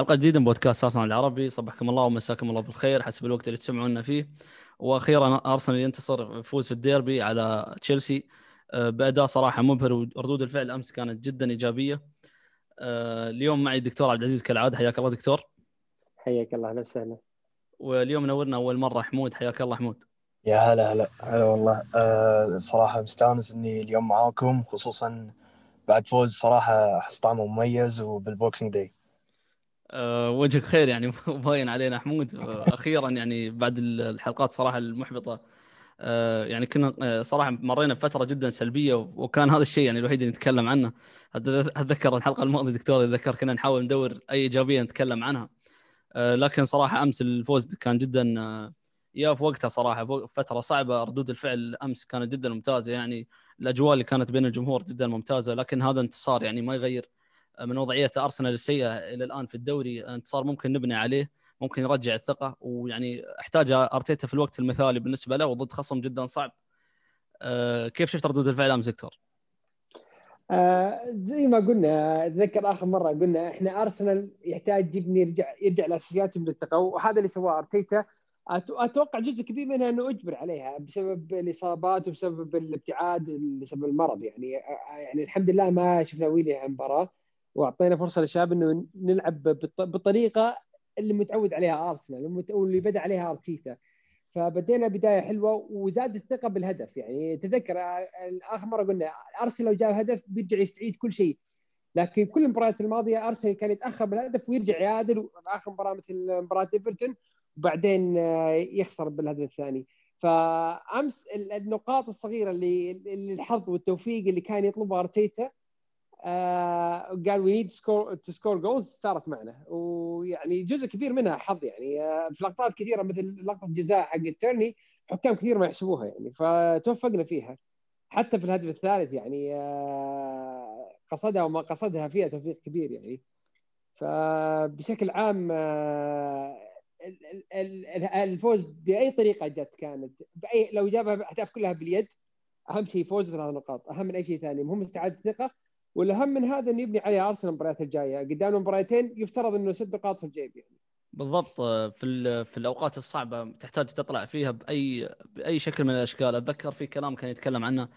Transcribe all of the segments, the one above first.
حلقة جديدة من بودكاست ارسنال العربي. صبحكم الله ومساكم الله بالخير. حسب الوقت اللي تسمعونا فيه. وأخيرا أرسنال ينتصر يفوز في الديربي على تشيلسي. آه، بأداء صراحة مبهر وردود الفعل أمس كانت جدا إيجابية. آه، اليوم معي الدكتور عبد العزيز كالعادة. حياك الله دكتور. حياك الله. أهلا وسهلا. واليوم نورنا أول مرة. حمود حياك الله حمود. يا هلا هلا. هلا والله. أه صراحة مستانس إني اليوم معاكم خصوصا بعد فوز صراحة أحس طعمه مميز وبال Boxing Day أه وجهك خير يعني باين علينا حمود. أه أخيرا يعني بعد الحلقات صراحة المحبطة. أه يعني كنا آه، صراحة مرينا بفترة جدا سلبية وكان هذا الشيء يعني الوحيد اللي نتكلم عنه. اتذكر الحلقة الماضية دكتور ذكر كنا نحاول ندور أي إيجابية نتكلم عنها. أه لكن صراحة أمس الفوز كان جدا يا في وقتها صراحة فترة صعبة ردود الفعل أمس كانت جدا ممتازة يعني. الأجواء اللي كانت بين الجمهور جدا ممتازة لكن هذا انتصار يعني ما يغير. من وضعية أرسنال السيئة إلى الآن في الدوري انتصار ممكن نبني عليه ممكن يرجع الثقة ويعني أحتاج أرتيتا في الوقت المثالي بالنسبة له وضد خصم جدا صعب. أه كيف شفت ردود الفعل أمس دكتور؟ آه زي ما قلنا أتذكر آخر مرة قلنا إحنا أرسنال يحتاج يبني يرجع يرجع لاساسياته من الثقه وهذا اللي سواه أرتيتا. أتوقع جزء كبير منها إنه أجبر عليها بسبب الإصابات وبسبب الابتعاد بسبب المرض يعني. يعني الحمد لله ما شفنا ويلي مباراه واعطينا فرصة للشباب إنه نلعب بالطريقة اللي متعود عليها أرسنال واللي بدأ عليها أرتيتا. فبدينا بداية حلوة وزاد الثقة بالهدف. يعني تذكر اخر مره قلنا أرسنال لو جاب هدف بيرجع يستعيد كل شيء. لكن كل المباريات الماضية أرسنال كان يتأخر بالهدف ويرجع يعادل آخر مباراة مثل مباراة إيفرتون وبعدين يخسر بالهدف الثاني. فأمس النقاط الصغيرة اللي الحظ والتوفيق اللي كان يطلبها أرتيتا آه قال we need to score goals صارت معنا. ويعني جزء كبير منها حظ يعني. آه في لقطات كثيرة مثل لقطة جزاء حق الترني حكام كثير ما يحسبوها يعني فتوفقنا فيها. حتى في الهدف الثالث يعني آه قصدها وما قصدها فيها توفيق كبير يعني. فبشكل عام آه الفوز بأي طريقة جت كانت. باي لو جابها الاهداف كلها باليد أهم شيء فوز ثلاث نقاط أهم من أي شيء ثاني. مهم استعادة الثقه والأهم من هذا إنه يبني عليه أرسنال المباريات الجاية. قدامنا مباراتين يفترض إنه ست نقاط في الجيب يعني. بالضبط. في في الأوقات الصعبة تحتاج تطلع فيها بأي بأي شكل من الأشكال. أتذكر في كلام كان يتكلم عنه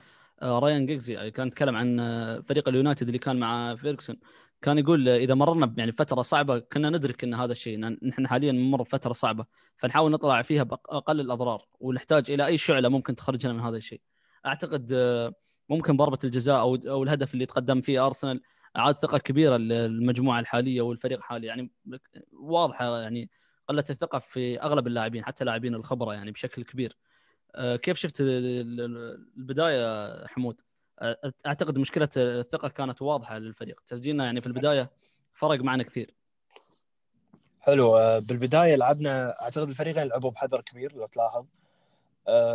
آه، رايان جيجزي يعني كان يتكلم عن آه، فريق اليونايتد اللي كان مع فيركسون كان يقول إذا مررنا يعني فتره صعبة كنا ندرك إن هذا الشيء نحن حاليا نمر بفترة صعبة فنحاول نطلع فيها باقل الأضرار ونحتاج إلى أي شعلة ممكن تخرجنا من هذا الشيء. أعتقد آه، ممكن ضربة الجزاء أو أو الهدف اللي تقدم فيه أرسنال اعاد ثقة كبيرة للمجموعة الحالية والفريق الحالي يعني واضحة يعني قلة الثقة في أغلب اللاعبين حتى لاعبين الخبرة يعني بشكل كبير. كيف شفت البداية حمود؟ أعتقد مشكلة الثقة كانت واضحة للفريق. تسجيلنا يعني في البداية فرق معنا كثير. حلو. آه، بالبداية لعبنا أعتقد الفريقين لعبوا بحذر كبير لو تلاحظ. آه،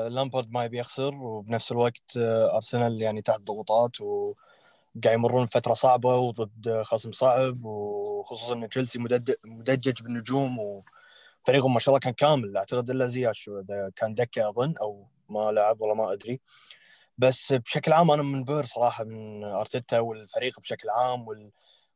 لامبارد ما يبي يخسر وبنفس الوقت آه، أرسنال يعني تحت ضغوطات وقاعد يمرون فترة صعبة وضد خصم صعب وخصوصا إن تشيلسي مدجج بالنجوم وفريقهم ما شاء الله كان كامل. أعتقد إلا زياش كان دكة أظن أو ما لعب والله ما أدري. بس بشكل عام أنا منبهر صراحة من أرتيتا والفريق بشكل عام وال...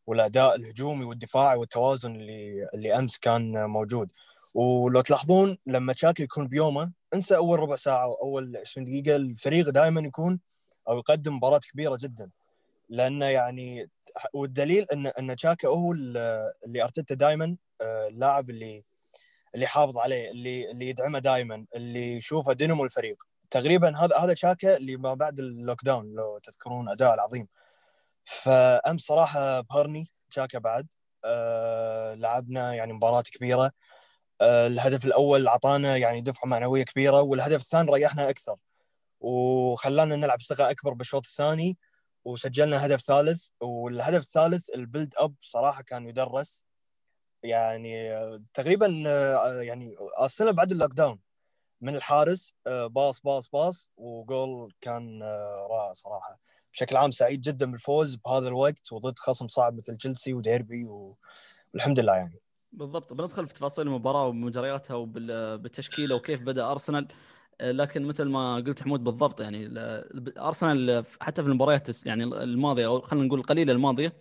والأداء الهجومي والدفاعي والتوازن اللي اللي أمس كان موجود. ولو تلاحظون لما تشاكي يكون بيومه انسى اول ربع ساعة أو أول 20 دقيقة الفريق دائما يكون أو يقدم مباراة كبيرة جدا. لأنه يعني والدليل ان إن تشاكا هو اللي أرتيتا دائما آه، اللاعب اللي اللي حافظ عليه اللي اللي يدعمه دائما اللي يشوفه دينامو الفريق. تقريبا هذا هذا تشاكا اللي ما بعد ال lockdown لو تذكرون أداء العظيم. فامس صراحة بهرني تشاكا بعد أه لعبنا يعني مباراة كبيرة. الهدف الأول اعطانا يعني دفعة معنوية كبيرة والهدف الثاني ريحنا أكثر وخلانا نلعب ثقه أكبر بالشوط الثاني وسجلنا هدف ثالث والهدف الثالث ال build up صراحة كان يدرس. يعني تقريبا آه، يعني أرسنال بعد ال lockdown من الحارس آه، pass pass pass و goal كان آه، رائع صراحة. بشكل عام سعيد جدا بالفوز بهذا الوقت وضد خصم صعب مثل تشيلسي وديربي والحمد لله يعني. بالضبط. بندخل في تفاصيل المباراة ومجرياتها وبالتشكيله وكيف بدأ أرسنال. لكن مثل ما قلت حمود بالضبط يعني أرسنال حتى في المباريات يعني الماضية أو خلينا نقول القليلة الماضية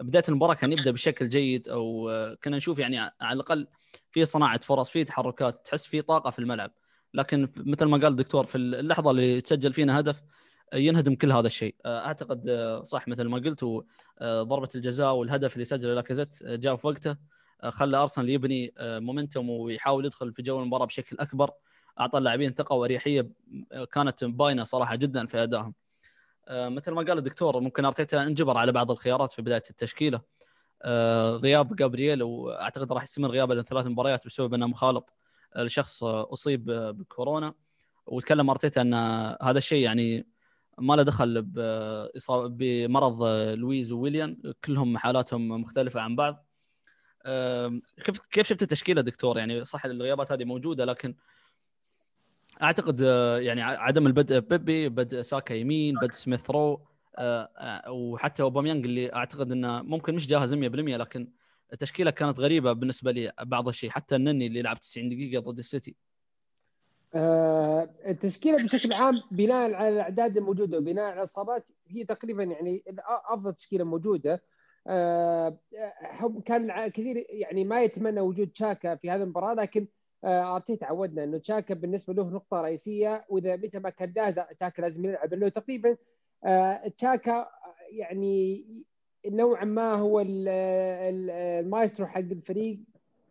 بداية المباراة كان يبدأ بشكل جيد أو كنا نشوف يعني على الأقل في صناعة فرص في تحركات تحس في طاقة في الملعب. لكن مثل ما قال الدكتور في اللحظة اللي تسجل فينا هدف ينهدم كل هذا الشيء. أعتقد صح مثل ما قلت ضربة الجزاء والهدف اللي سجله لاكازيت جاء في وقته. خلى أرسنال يبني مومنتوم ويحاول يدخل في جو المباراة بشكل أكبر أعطى اللاعبين ثقة وأريحية كانت باينه صراحة جدا في أدائهم. مثل ما قال الدكتور ممكن أرتيتا انجبر على بعض الخيارات في بداية التشكيلة. غياب جابرييل وأعتقد راح يستمر غيابه لثلاث مباريات بسبب أنه مخالط لشخص أصيب بكورونا. وتكلم أرتيتا أن هذا الشيء يعني ما له دخل بمرض لويز وويليام كلهم حالاتهم مختلفة عن بعض. كيف كيف شفت التشكيلة دكتور؟ يعني صح الغيابات هذه موجودة لكن أعتقد يعني عدم البدء بيبي بدء ساكا يمين بدء سميث رو وحتى أوباميانج اللي أعتقد إنه ممكن مش جاهز 100% لكن التشكيلة كانت غريبة بالنسبة لي بعض الشيء حتى النني اللي لعب 90 دقيقة ضد السيتي. آه، التشكيلة بشكل عام بناء على الأعداد الموجودة وبناء على الإصابات هي تقريبا يعني أفضل تشكيلة موجودة. آه، كان كثير يعني ما يتمنى وجود تشاكا في هذه المباراة لكن آه، أرتيتا عودنا إنه تشاكا بالنسبة له نقطة رئيسية وإذا متى ما كان جاهز تشاكا لازم يلعب. لأنه تقريبا تشاكا يعني نوعا ما هو المايسترو حق الفريق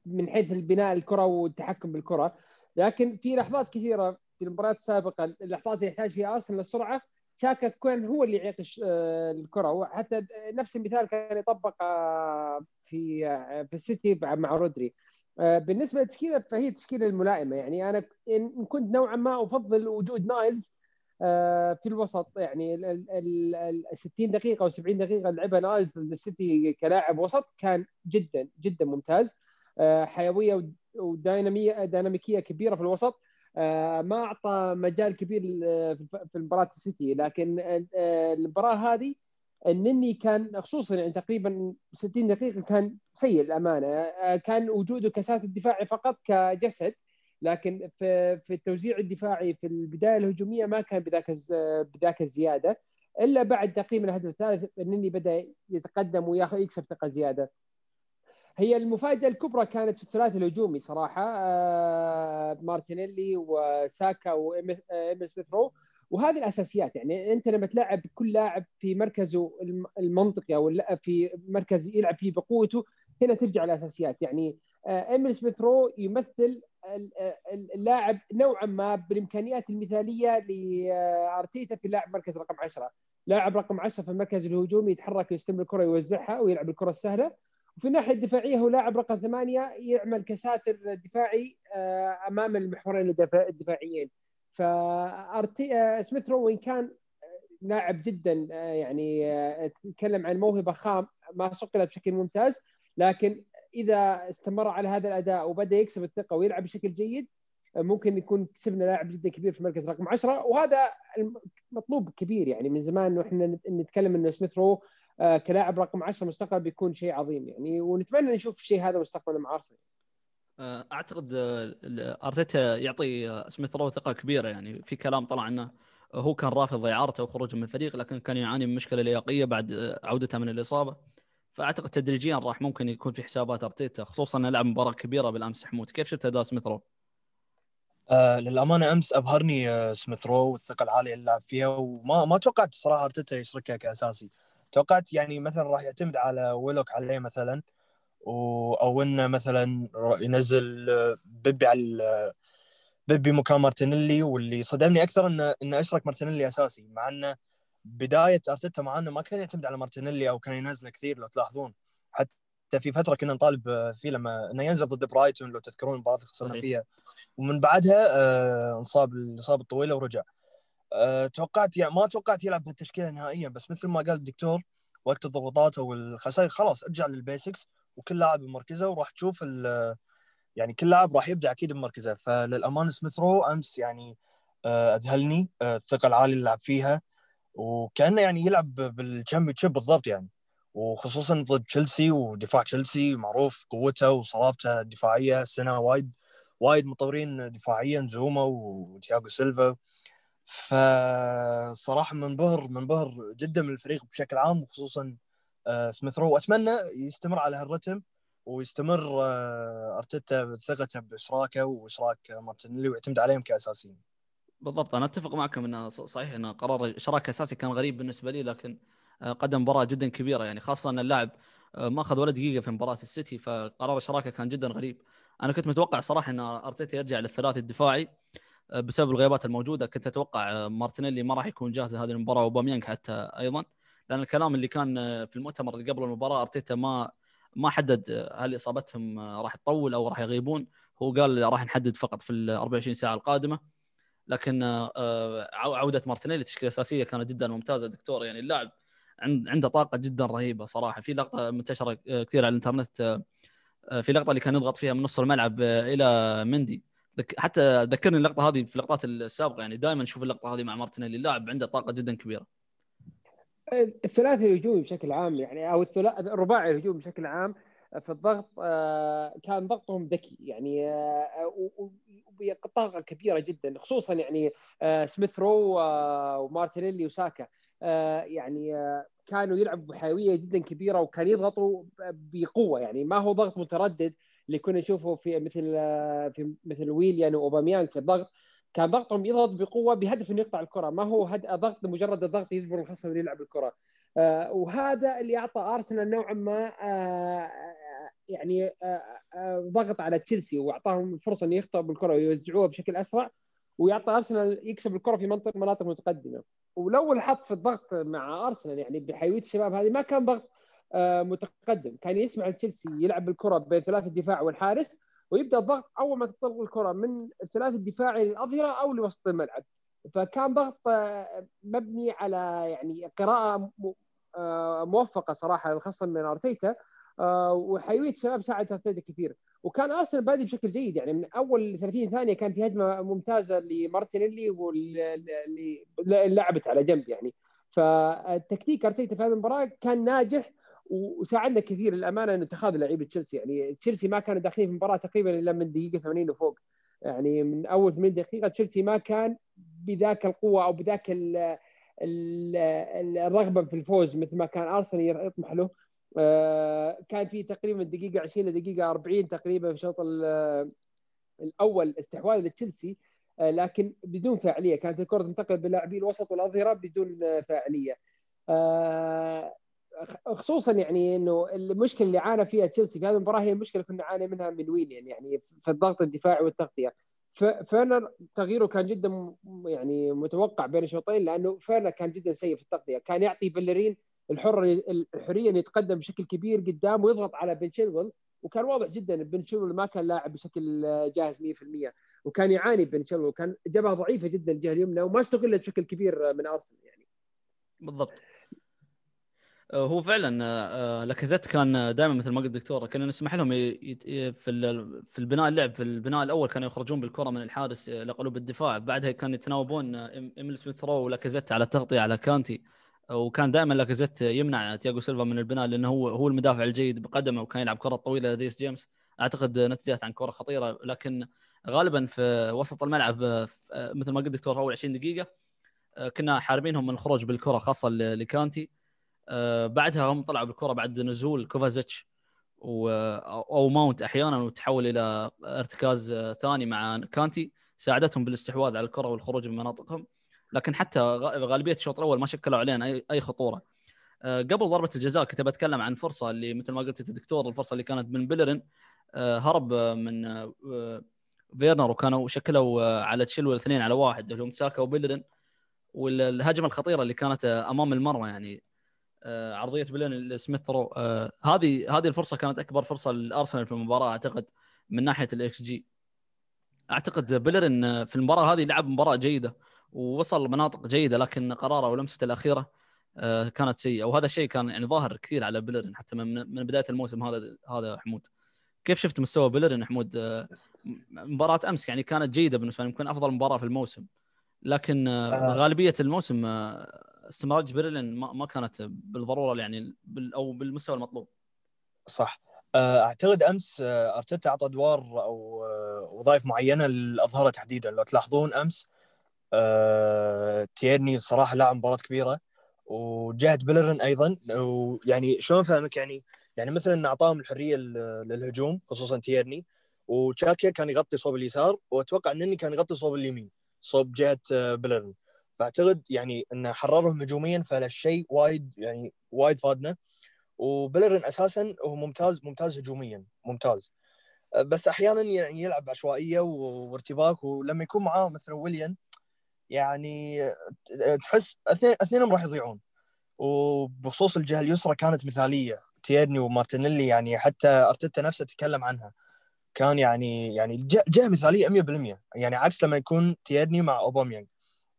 من حيث البناء الكرة والتحكم بالكرة. لكن في لحظات كثيرة في المباريات السابقة اللحظات اللي يحتاج فيها أرسنال السرعه شاكا كان هو اللي يعيق آه، الكرة. وحتى نفس المثال كان يطبق آه، في آه، في السيتي مع رودري. بالنسبة للتشكيلة فهي التشكيلة الملائمة. يعني أنا ان كنت نوعا ما أفضل وجود نايلز في الوسط. يعني ال 60 دقيقه أو 70 دقيقة لعبها نايلز ضد السيتي كلاعب وسط كان جدا جدا ممتاز. حيوية وديناميه ديناميكية كبيرة في الوسط. ما أعطى مجال كبير في مباراة السيتي لكن آه، المباراة هذه النني كان خصوصا يعني تقريبا 60 دقيقة كان سيء الأمانة. آه، كان وجوده كسات الدفاعي فقط كجسد لكن في في التوزيع الدفاعي في البداية الهجومية ما كان بذاك بذاك الزيادة. إلا بعد تقريبا الهدف الثالث النني بدأ يتقدم وياخذ يكسب ثقة زيادة. هي المفاجأة الكبرى كانت في الثلاثي الهجومي صراحة آه مارتينيلي وساكا وإيمي سميث رو. وهذه الأساسيات يعني أنت لما تلعب كل لاعب في مركزه المنطقي أو في مركز يلعب فيه بقوته هنا ترجع الأساسيات. يعني ايميل سميث رو يمثل اللاعب نوعا ما بالإمكانيات المثالية لارتيتا في لاعب مركز رقم 10 لاعب رقم 10 في المركز الهجومي يتحرك ويستلم الكرة يوزعها ويلعب الكرة السهلة. وفي الناحية الدفاعية هو لاعب رقم ثمانية يعمل كساتر دفاعي آه، أمام المحورين الدفاعيين. فارتي آه، سميث رو وان كان لاعب جدا آه، يعني تكلم عن موهبة خام ما صقلت بشكل ممتاز. لكن إذا استمر على هذا الأداء وبدأ يكسب الثقة ويلعب بشكل جيد ممكن يكون كسبنا لاعب جدا كبير في مركز رقم 10 وهذا مطلوب كبير يعني من زمان انه إحنا نتكلم إنه سميث رو آه، كلاعب رقم 10 مستقبل بيكون شيء عظيم يعني ونتمنى نشوف الشيء هذا مستقبلا مع أرسنال. آه، أعتقد آه، أرتيتا يعطي سميث رو ثقة كبيرة يعني في كلام طلع إنه هو كان رافض إعارته وخروجه من الفريق لكن كان يعاني من مشكلة لياقية بعد عودته من الإصابة. فأعتقد تدريجيا راح ممكن يكون في حسابات أرتيتا خصوصا إنه لعب مباراة كبيرة بالأمس. حمود كيف شفت اداء سميث رو؟ آه للأمانة أمس أبهرني آه سميث رو والثقة العالية اللي لعب فيها وما ما توقعت صراحة أرتيتا يشركها كأساسي. توقعت يعني مثلا راح يعتمد على ويلوك عليه مثلا أو إنه مثلا ينزل بيبي على بيبي مكان مارتينيلي واللي صدمني أكثر انه إنه أشرك مارتينيلي أساسي مع إنه بداية أرتيتا مع إنه ما كان يعتمد على مارتينيلي أو كان ينزله كثير لو تلاحظون. حتى في فترة كنا نطالب فيه لما إنه ينزل ضد برايتون لو تذكرون المباراه اللي خسرنا فيها. ومن بعدها آه، انصاب الاصابه الطويله ورجع. أه توقعت يعني ما توقعت يلعب بهالتشكيلة نهائيا بس مثل ما قال الدكتور وقت الضغوطات أو الخسائر خلاص ارجع لل basics وكل لاعب بمركزه وراح تشوف يعني كل لاعب راح يبدأ أكيد بمركزه. فللأمانة سميث رو أمس يعني آه، أذهلني آه، الثقة العالية اللي لعب فيها وكأنه يعني يلعب بال champion بالضبط يعني. وخصوصا ضد تشيلسي ودفاع تشيلسي معروف قوته وصلابته الدفاعية السنة وايد وايد مطورين دفاعيا زوما وتياغو سيلفا. فصراحة منبهر منبهر جدا من الفريق بشكل عام وخصوصا آه، سميث رو وأتمنى يستمر على هالرتم ويستمر آه، أرتيتا ثقته بإشراكه وإشراك مارتينيلي ويعتمد عليهم كأساسيين. بالضبط أنا أتفق معكم إنه صحيح إنه قرار إشراك أساسي كان غريب بالنسبة لي لكن قدم مباراة جدا كبيرة يعني خاصة إن اللاعب ما أخذ ولا دقيقة في مباراة السيتي فقرار إشراكه كان جدا غريب. أنا كنت متوقع صراحة إن أرتيتا يرجع للثلاثي الدفاعي بسبب الغيابات الموجودة كنت أتوقع مارتينيلي ما راح يكون جاهز لهذه المباراة واوباميانج حتى أيضا. لأن الكلام اللي كان في المؤتمر اللي قبل المباراة أرتيتا ما ما حدد هل إصابتهم راح تطول أو راح يغيبون. هو قال راح نحدد فقط في ال 24 ساعة القادمة. لكن آه، عودة مارتينيلي تشكيلة أساسية كانت جدا ممتازة دكتور. يعني اللاعب عنده طاقة جدا رهيبة صراحة. في لقطة منتشرة كثير على الإنترنت آه، في لقطة اللي كان يضغط فيها من نص الملعب إلى مندي. حتى ذكرني اللقطة هذه في اللقطات السابقة يعني دائما نشوف اللقطة هذه مع مارتينيلي. اللاعب عنده طاقة جدا كبيرة. الثلاثي الهجومي بشكل عام يعني أو الرباعي الهجومي بشكل عام في الضغط آه، كان ضغطهم ذكي يعني آه، بطاقه كبيرة جدا خصوصا يعني آه، سميث رو ومارتينيلي وساكا يعني كانوا يلعبوا بحيوية جدا كبيرة وكان يضغطوا بقوة يعني. ما هو ضغط متردد اللي كنا نشوفه في مثل في مثل ويليان واوباميانج في الضغط كان ضغطهم يضغط بقوة بهدف إنه يقطع الكرة. ما هو هد... ضغط مجرد الضغط يجبر الخصم إنه يلعب الكرة. آه وهذا اللي أعطى أرسنال نوعا ما آه يعني آه آه ضغط على تشيلسي وأعطاهم فرصة إنه يخطئوا بالكرة ويوزعوها بشكل أسرع ويعطى أرسنال يكسب الكرة في منطقه مناطق متقدمة. ولو لاحظت في الضغط مع أرسنال يعني بحيوية الشباب هذه ما كان ضغط آه، متقدم. كان يسمع تشيلسي يلعب الكره بين ثلاث الدفاع والحارس ويبدأ الضغط أول ما تطلق الكرة من الثلاث الدفاعي للأظهرة أو لوسط الملعب. فكان ضغط آه، مبني على يعني قراءة آه، موفقة صراحة خاصة من أرتيتا وحيوية الشباب ساعد أرتيتا كثير. وكان أرسنال بادي بشكل جيد يعني من أول 30 ثانية كان في هجمة ممتازة لمارتينيلي واللي لعبت على جنب يعني. فالتكتيك أرتيتا في هذه المباراة كان ناجح وساعدنا كثير للامانه انه اتخاذ لعيبه تشيلسي. يعني تشيلسي ما كانوا داخلين في المباراة تقريبا إلا من دقيقة 80 وفوق. يعني من أول 80 دقيقة تشيلسي ما كان بذاك القوة أو بذاك الرغبة في الفوز مثل ما كان أرسنال يطمح له. آه، كان في تقريبا دقيقة 20 لدقيقه 40 تقريبا في الشوط الأول استحواذ لتشيلسي. آه، لكن بدون فاعلية. كانت الكرة تنتقل باللاعبين الوسط والأظهرة بدون فاعلية. آه، خصوصا يعني إنه المشكلة اللي عانى فيها تشيلسي في هذه المباراة هي المشكلة كنا نعاني منها من ويليان يعني في الضغط الدفاعي والتغطية. فيرنر تغييره كان جدا يعني متوقع بين الشوطين لأنه فيرنر كان جدا سيء في التغطية. كان يعطي بيلرين الحر الحرية إنه يتقدم بشكل كبير قدام ويضغط على بن تشيلويل وكان واضح جدا إن بن ما كان لاعب بشكل جاهز 100% وكان يعاني بن تشيلويل وكان جبهه ضعيفة جدا الجهة اليمنى وما استغلت بشكل كبير من أرسنال يعني. بالضبط. هو فعلا آه، آه، لاكازيت كان دائما مثل ما قلت الدكتور كنا نسمح لهم في في البناء اللعب في البناء الأول كانوا يخرجون بالكرة من الحارس لقلوب الدفاع. بعدها كانوا يتناوبون ايميل سميث رو ولاكازيت على التغطية على كانتي. وكان دائما لاكازيت يمنع تياجو سيلفا من البناء لأنه هو هو المدافع الجيد بقدمه وكان يلعب كرة طويلة لريس جيمس. أعتقد نتجت عن كرة خطيرة لكن غالبا في وسط الملعب مثل ما قلت دكتور أول 20 دقيقة كنا حاربينهم من الخروج بالكرة خاصة لكانتي. آه، بعدها هم طلعوا بالكرة بعد نزول كوفازيتش أو ماونت أحيانا وتحول إلى ارتكاز آه، ثاني مع كانتي ساعدتهم بالاستحواذ على الكرة والخروج من مناطقهم. لكن حتى غالبية الشوط الأول ما شكلوا علينا اي خطورة. آه، قبل ضربة الجزاء كنت بتكلم عن فرصه اللي مثل ما قلت أنت دكتور الفرصة اللي كانت من بيلرين. هرب من فيرنر وكانوا شكلوا على تشيلويل الاثنين على واحد اللي هم ساكا وبيلرين. والهجمة الخطيرة اللي كانت أمام المرمى يعني آه، عرضية بيلرين سميث رو. آه، هذه هذه الفرصة كانت أكبر فرصة لأرسنال في المباراة أعتقد من ناحية الاكس جي. أعتقد بيلرين في المباراة هذه لعب مباراة جيدة ووصل مناطق جيدة لكن قراره ولمسته الأخيرة آه، كانت سيئة. وهذا الشيء كان يعني ظاهر كثير على بيلرين حتى من من بداية الموسم هذا هذا حمود. كيف شفت مستوى بيلرين حمود؟ مباراة أمس يعني كانت جيدة بالنسبة لي يمكن أفضل مباراة في الموسم. لكن غالبية الموسم استمرار برلين ما, ما كانت بالضرورة يعني بال أو بالمستوى المطلوب. صح. آه، أعتقد أمس آه، أرتيتا أعطى أدوار أو آه، وظائف معينة للأظهرة تحديدا. لو تلاحظون أمس تيرني صراحة لاعب مباراة كبيرة وجهه بيلرن أيضا. ويعني شلون فهمك يعني يعني مثلا أعطاهم الحرية للهجوم خصوصا تيرني. وتشاكا كان يغطي صوب اليسار وأتوقع إلنني كان يغطي صوب اليمين صوب جهة بيلرين فاعتقد يعني إنه حررهم هجوميا فهالشيء وايد يعني وايد فادنا. وبيلرين أساسا هو ممتاز ممتاز هجوميا ممتاز. بس أحيانا يعني يلعب عشوائية وارتباك ولما يكون معاه مثلا ويليان يعني تحس اثنين اثنينهم راح يضيعون. وبخصوص الجهة اليسرى كانت مثالية. تيرني ومارتينيلي يعني حتى أرتيتا نفسه تكلم عنها. كان يعني يعني جهة مثالية 100% يعني عكس لما يكون تيرني مع أوباميانج.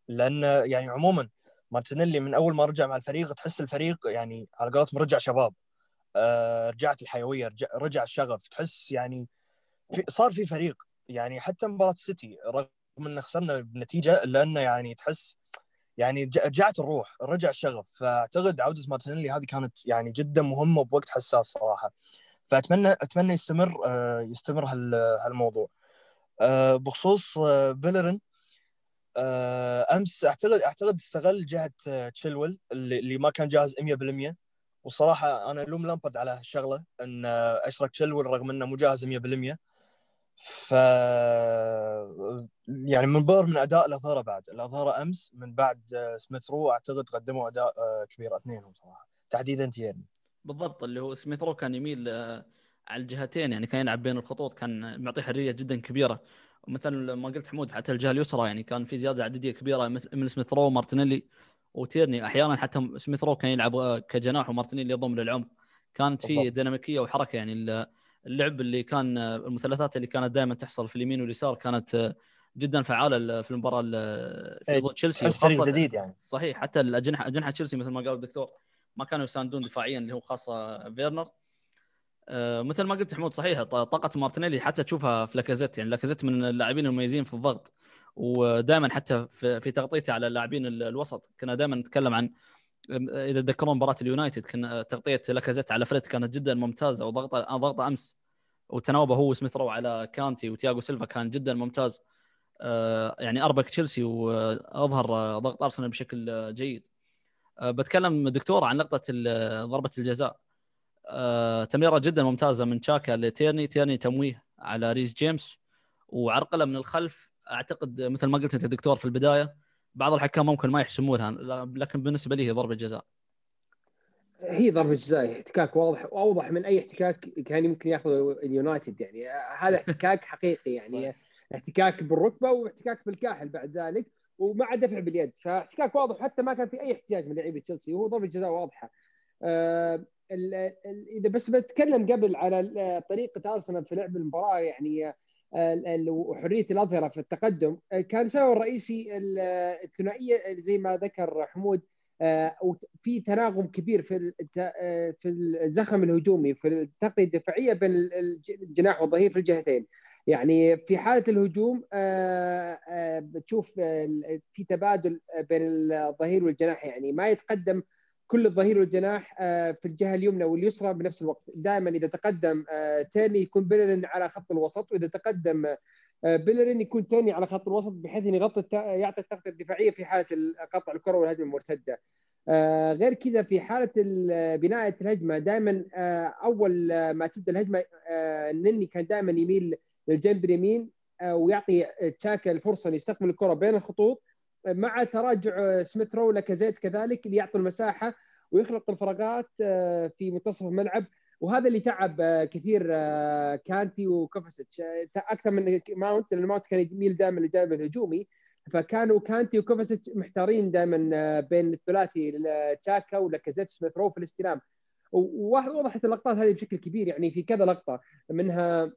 لأن يعني عموما مارتينيلي من أول ما رجع مع الفريق تحس الفريق يعني على قولتهم رجع شباب. آه رجعت الحيوية رجع, الشغف. تحس يعني في صار في فريق. يعني حتى مباراة السيتي رغم إن خسرنا بنتيجه لأنه يعني تحس يعني رجعت الروح رجع الشغف. فأعتقد عودة مارتينيلي هذه كانت يعني جدا مهمة بوقت حساس صراحة. فأتمنى أتمنى يستمر آه يستمر هالموضوع. آه بخصوص بيلرين أمس اعتقد أعتقد استغل جهة تشيلويل اللي ما كان جاهز 100% والصراحه أنا ألوم لامبارد على هالشغلة إن أشرك تشيلويل رغم إنه مو جاهز 100% ف يعني من بر من أداء الأظهرة بعد. الأظهرة أمس من بعد سميث رو أعتقد قدموا أداء كبير. اثنينهم صراحة. تحديدا تيرني بالضبط اللي هو سميث رو كان يميل على الجهتين. يعني كان يلعب بين الخطوط كان معطيه حرية جدا كبيرة. مثل ما قلت حمود حتى الجهة اليسرى يعني كان في زيادة عددية كبيرة من سميث رو ومارتينيلي وتيرني. أحيانا حتى سميث رو كان يلعب كجناح ومارتينيلي يضم للعمق. كانت في ديناميكية وحركة يعني اللعب اللي كان المثلثات اللي كانت دائما تحصل في اليمين واليسار كانت جدا فعالة في المباراة في ضد تشيلسي. فريق جديد يعني. صحيح حتى الاجنحه أجنحة تشيلسي مثل ما قال الدكتور ما كانوا يساندون دفاعيا اللي هو خاصة فيرنر. آه، مثل ما قلت حمود صحيح طاقة مارتينيلي حتى تشوفها في لاكازيت يعني لاكازيت من اللاعبين المميزين في الضغط ودائما حتى في, تغطيته على اللاعبين الوسط. كنا دائما نتكلم عن إذا تذكرون مباراة اليونايتد كان تغطية لاكازيت على فريد كانت جدا ممتازة وضغطة ضغطة أمس وتناوبه هو سميث رو على كانتي وتياغو سيلفا كان جدا ممتاز. آه، يعني أربك تشيلسي وأظهر ضغط أرسنال بشكل جيد. آه، بتكلم دكتور عن لقطه ضربة الجزاء. آه، تمريرة جدا ممتازة من تشاكا لتيرني. تيرني تمويه على ريس جيمس وعرقله من الخلف. أعتقد مثل ما قلت أنت دكتور في البداية بعض الحكام ممكن ما يحسمونها لكن بالنسبة لي هي ضربة جزاء. هي ضربة جزاء احتكاك واضح واوضح من أي احتكاك كان يمكن ياخذه اليونايتد يعني. هذا احتكاك حقيقي يعني. احتكاك بالركبة واحتكاك بالكاحل بعد ذلك ومع دفع باليد. فاحتكاك واضح حتى ما كان في أي احتياج من لعيبة تشيلسي وهو ضربة جزاء واضحة. أه إذا بس بتكلم قبل على طريقة أرسنال في لعب المباراة يعني وحرية الأظهرة في التقدم. كان السبب الرئيسي الثنائية زي ما ذكر حمود في تناغم كبير في في الزخم الهجومي في التغطية الدفاعية بين الجناح والظهير في الجهتين. يعني في حالة الهجوم بتشوف في تبادل بين الظهير والجناح. يعني ما يتقدم كل الظهير والجناح آه، في الجهة اليمنى واليسرى بنفس الوقت. دائما إذا تقدم آه، تيرني يكون بيلرين على خط الوسط وإذا تقدم آه، بيلرين يكون تيرني على خط الوسط بحيث انه يغطي يعطي الطاقة الدفاعية في حالة قطع الكرة والهجمة المرتدة. غير كذا في حالة بناء الهجمة دائما أول ما تبدأ الهجمة نني كان دائما يميل للجنب اليمين ويعطي تشاكا الفرصه انه يستقبل الكرة بين الخطوط. مع تراجع سميث رو لاكازيت كذلك اللي يعطي المساحة ويخلق الفراغات آه، في منتصف الملعب. وهذا اللي تعب آه، كثير آه، كانتي وكوفاسيتش. أكثر من ماونت لأن ماونت كان يميل دائما للجانب الهجومي. فكانوا كانتي وكوفاسيتش محتارين دائما بين الثلاثي تشاكا ولكازيت سميث رو في الاستلام. ووضحت اللقطات هذه بشكل كبير يعني في كذا لقطة منها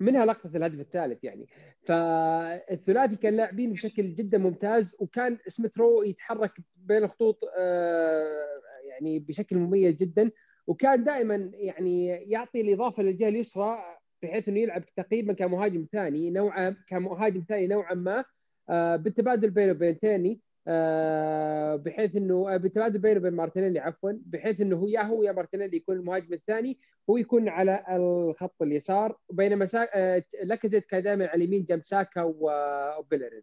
منها لقطة الهدف الثالث يعني. فالثلاثي كان لاعبين بشكل جدا ممتاز وكان سميث رو يتحرك بين الخطوط آه، يعني بشكل مميز جدا وكان دائما يعني يعطي الإضافة للجهة اليسرى بحيث إنه يلعب تقريبا كمهاجم ثاني نوعا كمهاجم ثاني نوعا ما آه، بالتبادل بينه وبين تيرني آه، بحيث إنه آه، بالتبادل بينه وبين مارتينيلي عفوا بحيث إنه هو يا هو يا مارتينيلي يكون المهاجم الثاني هو يكون على الخط اليسار بينما سا... آه، كان دائما على اليمين جنب ساكا وبيلرين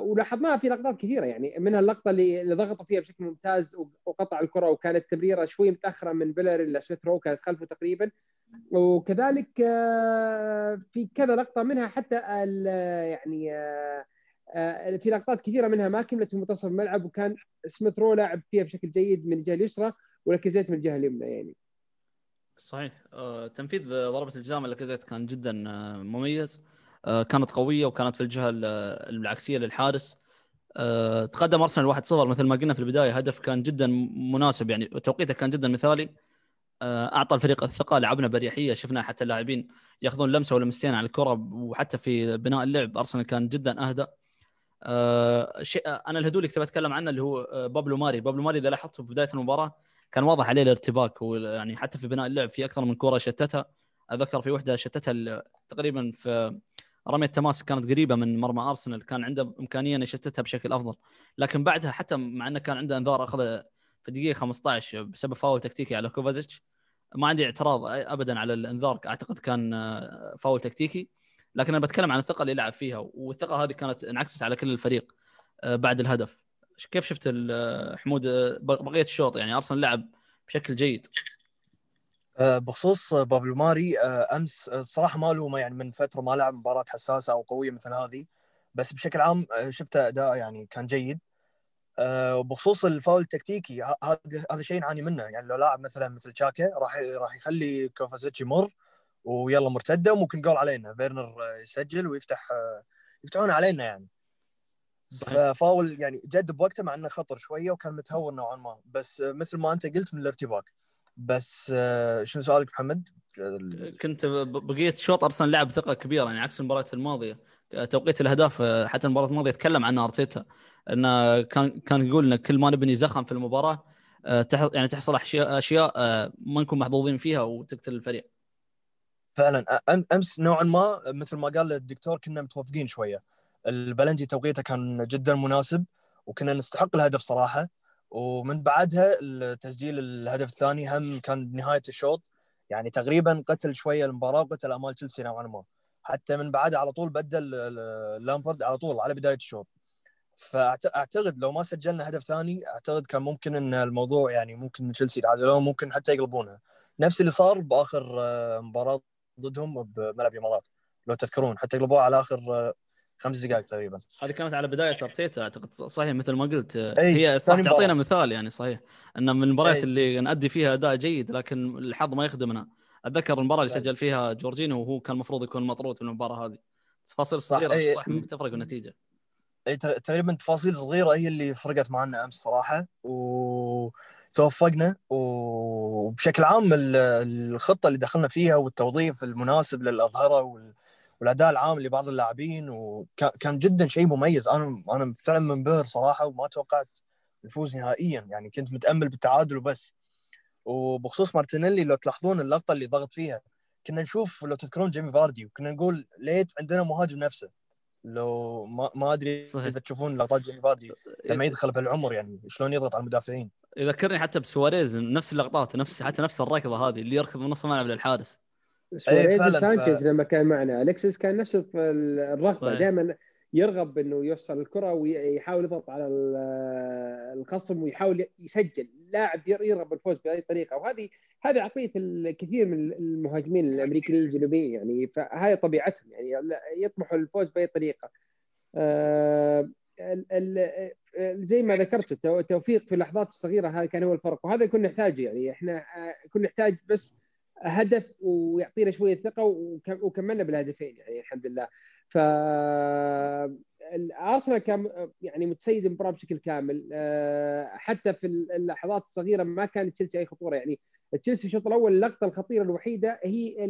ولاحظناها في لقطات كثيرة يعني منها اللقطة اللي, ضغطوا فيها بشكل ممتاز وقطع الكرة وكانت تمريرة شوي متأخرة من بيليرين إلى سميث رو كانت خلفه تقريبا. وكذلك في كذا لقطة منها حتى يعني في لقطات كثيرة منها ما كملت في منتصف الملعب وكان سميث رو لاعب فيها بشكل جيد من الجهة اليسرى ولاكازيت من الجهة اليمنى يعني. صحيح. آه، تنفيذ ضربة الجزاء من لاكازيت كان جدا آه، مميز. آه، كانت قوية وكانت في الجهة العكسية للحارس. تقدم أرسنال 1-0 مثل ما قلنا في البداية. هدف كان جدا مناسب يعني توقيته كان جدا مثالي. أعطى الفريق الثقة لعبنا بريحية شفنا حتى اللاعبين ياخذون لمسة ولمستين على الكرة وحتى في بناء اللعب أرسنال كان جدا أهدى. شيء أنا الهدوء اللي كنت بتكلم عنه اللي هو بابلو ماري. بابلو ماري إذا لاحظته في بداية المباراة كان واضح عليه الارتباك ويعني حتى في بناء اللعب في أكثر من كورة شتتها. اتذكر في وحدة شتتها تقريبا في رمية تماس كانت قريبة من مرمى أرسنال كان عنده إمكانية إنه يشتتها بشكل أفضل. لكن بعدها حتى مع إنه كان عنده أنذار اخذ في الدقيقة 15 بسبب فاول تكتيكي على كوفازيتش ما عندي اعتراض ابدا على الأنذار أعتقد كان فاول تكتيكي. لكن أنا بتكلم عن الثقة اللي لعب فيها والثقة هذه كانت انعكست على كل الفريق آه، بعد الهدف. كيف شفت حمود بقيه الشوط؟ يعني أرسنال لعب بشكل جيد. آه، بخصوص بابلو ماري آه، أمس الصراحه ما له يعني من فترة ما لعب مباراة حساسة أو قوية مثل هذه. بس بشكل عام آه، شفته أداء يعني كان جيد. وبخصوص الفاول التكتيكي هذا هذا شيء نعاني منه. يعني لو لاعب مثلا مثل تشاكا راح راح يخلي كوفاسيتش يمر. ويلا مرتدة وممكن جول علينا. فيرنر يسجل ويفتح يفتحون علينا يعني. ففاول يعني جد بوقته مع إنه خطر شوية وكان متهور نوعا ما. بس مثل ما أنت قلت من الارتباك. بس آه، شنو سؤالك محمد؟ كنت بقول شوط أرسنال لعب ثقة كبيرة يعني عكس المباراة الماضية. توقيت الأهداف آه، حتى المباراة الماضية تكلم عنها أرتيتا. إنه كان كان يقول ان كل ما نبني زخم في المباراة آه، يعني تحصل أشياء اشياء ما نكون محظوظين فيها وتقتل الفريق. فعلا أمس نوعا ما مثل ما قال الدكتور كنا متوفقين شوية. البلنجي توقيته كان جدا مناسب وكنا نستحق الهدف صراحة. ومن بعدها تسجيل الهدف الثاني هم كان بنهايه الشوط. يعني تقريبا قتل شوية المباراة وقتل أمال تشيلسي نوعا ما. حتى من بعدها على طول بدل لامبرد على طول على بداية الشوط. فاعتقد لو ما سجلنا هدف ثاني أعتقد كان ممكن إن الموضوع يعني ممكن تشيلسي يتعادلون ممكن حتى يقلبونها نفس اللي صار بآخر آه، مباراة ضدهم بملعب الامارات لو تذكرون حتى قلبوها على آخر آه، خمس دقائق تقريبا. هذه كانت على بداية أرتيتا أعتقد صحيح مثل ما قلت هي صح تعطينا مثال يعني صحيح إن من المباريات اللي نأدي فيها أداء جيد لكن الحظ ما يخدمنا. أتذكر المباراة اللي سجل فيها جورجينو وهو كان المفروض يكون مطرود في المباراة هذه. تفاصيل صغيرة صح, صح تفرق بالنتيجه إي تقريبا تفاصيل صغيرة هي اللي فرقت معنا أمس صراحة وتوفقنا وبشكل عام الخطة اللي دخلنا فيها والتوظيف المناسب للأظهرة وال... والأداء العام لبعض اللاعبين وكان جدا شيء مميز. أنا أنا فعلا منبهر صراحة وما توقعت الفوز نهائيا. يعني كنت متأمل بالتعادل وبس. وبخصوص مارتينيلي لو تلاحظون اللقطة اللي ضغط فيها كنا نشوف لو تذكرون جيمي فاردي وكنا نقول ليت عندنا مهاجم نفسه. لو ما ما أدري صحيح. إذا تشوفون لقطات جيمي فاردي لما يدخل بهالعمر يعني شلون يضغط على المدافعين. يذكرني حتى بسواريز نفس اللقطات نفس حتى نفس الركضة هذه اللي يركض من نص الملعب للحارس. سواريز سانشيز ف... لما كان معنا. الكسس كان نفس الرغبة. دائما يرغب إنه يوصل الكرة ويحاول يضغط على الخصم ويحاول يسجل. لاعب يرغب بالفوز بأي طريقة. وهذه هذه عقليه الكثير من المهاجمين الأمريكيين الجنوبيين يعني. فهذه طبيعتهم يعني. يطمحوا للفوز بأي طريقة. آه، زي ما ذكرت التوفيق في اللحظات الصغيرة هذا كان هو الفرق. وهذا كنا نحتاجه يعني. إحنا آه، كنا نحتاج بس هدف ويعطينا شوية ثقة وكملنا بالهدفين يعني الحمد لله. ف أرسنال كان يعني متسيد المباراة بشكل كامل. آه، حتى في اللحظات الصغيرة ما كان تشيلسي أي خطورة يعني. تشيلسي الشوط الأول اللقطة الخطيرة الوحيدة هي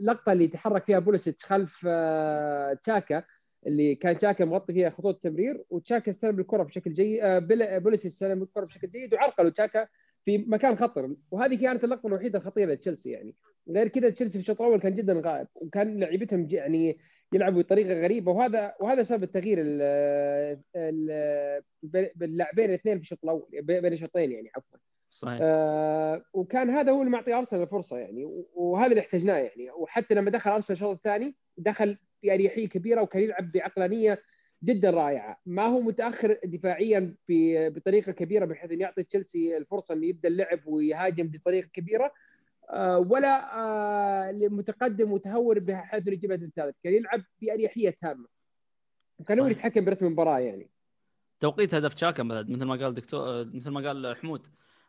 اللقطة اللي تحرك فيها بوليسيتش خلف آه، تشاكا. اللي كان تشاكا مغطي فيها خطوط التمرير وتشاكا استلم الكرة بشكل جيد آه، بوليسيتش استلم الكرة بشكل جيد وعرقل تشاكا في مكان خطر. وهذه كانت اللقطة الوحيدة الخطيرة لتشيلسي يعني. غير كذا تشيلسي في الشوط الأول كان جدا غائب وكان لعيبتهم يعني يلعبوا بطريقة غريبة. وهذا وهذا سبب التغيير باللاعبين الاثنين في الشوط الأول بين الشوطين يعني عفوا. صحيح. آه وكان هذا هو اللي معطي أرسنال الفرصة يعني وهذا اللي احتاجناه يعني. وحتى لما دخل أرسنال الشوط الثاني دخل بأريحية كبيرة وكان يلعب بعقلانيه جدا رائعة. ما هو متأخر دفاعيا بطريقة كبيرة بحيث انه يعطي تشيلسي الفرصة إنه يبدأ اللعب ويهاجم بطريقة كبيرة. آه، ولا آه، متقدم متهور بحيث يجيب الثالث. كان يلعب بأريحية تامة. كان هو. يتحكم برتم المباراة يعني. توقيت هدف تشاكا مثل ما قال دكتور آه، مثل ما قال حمود.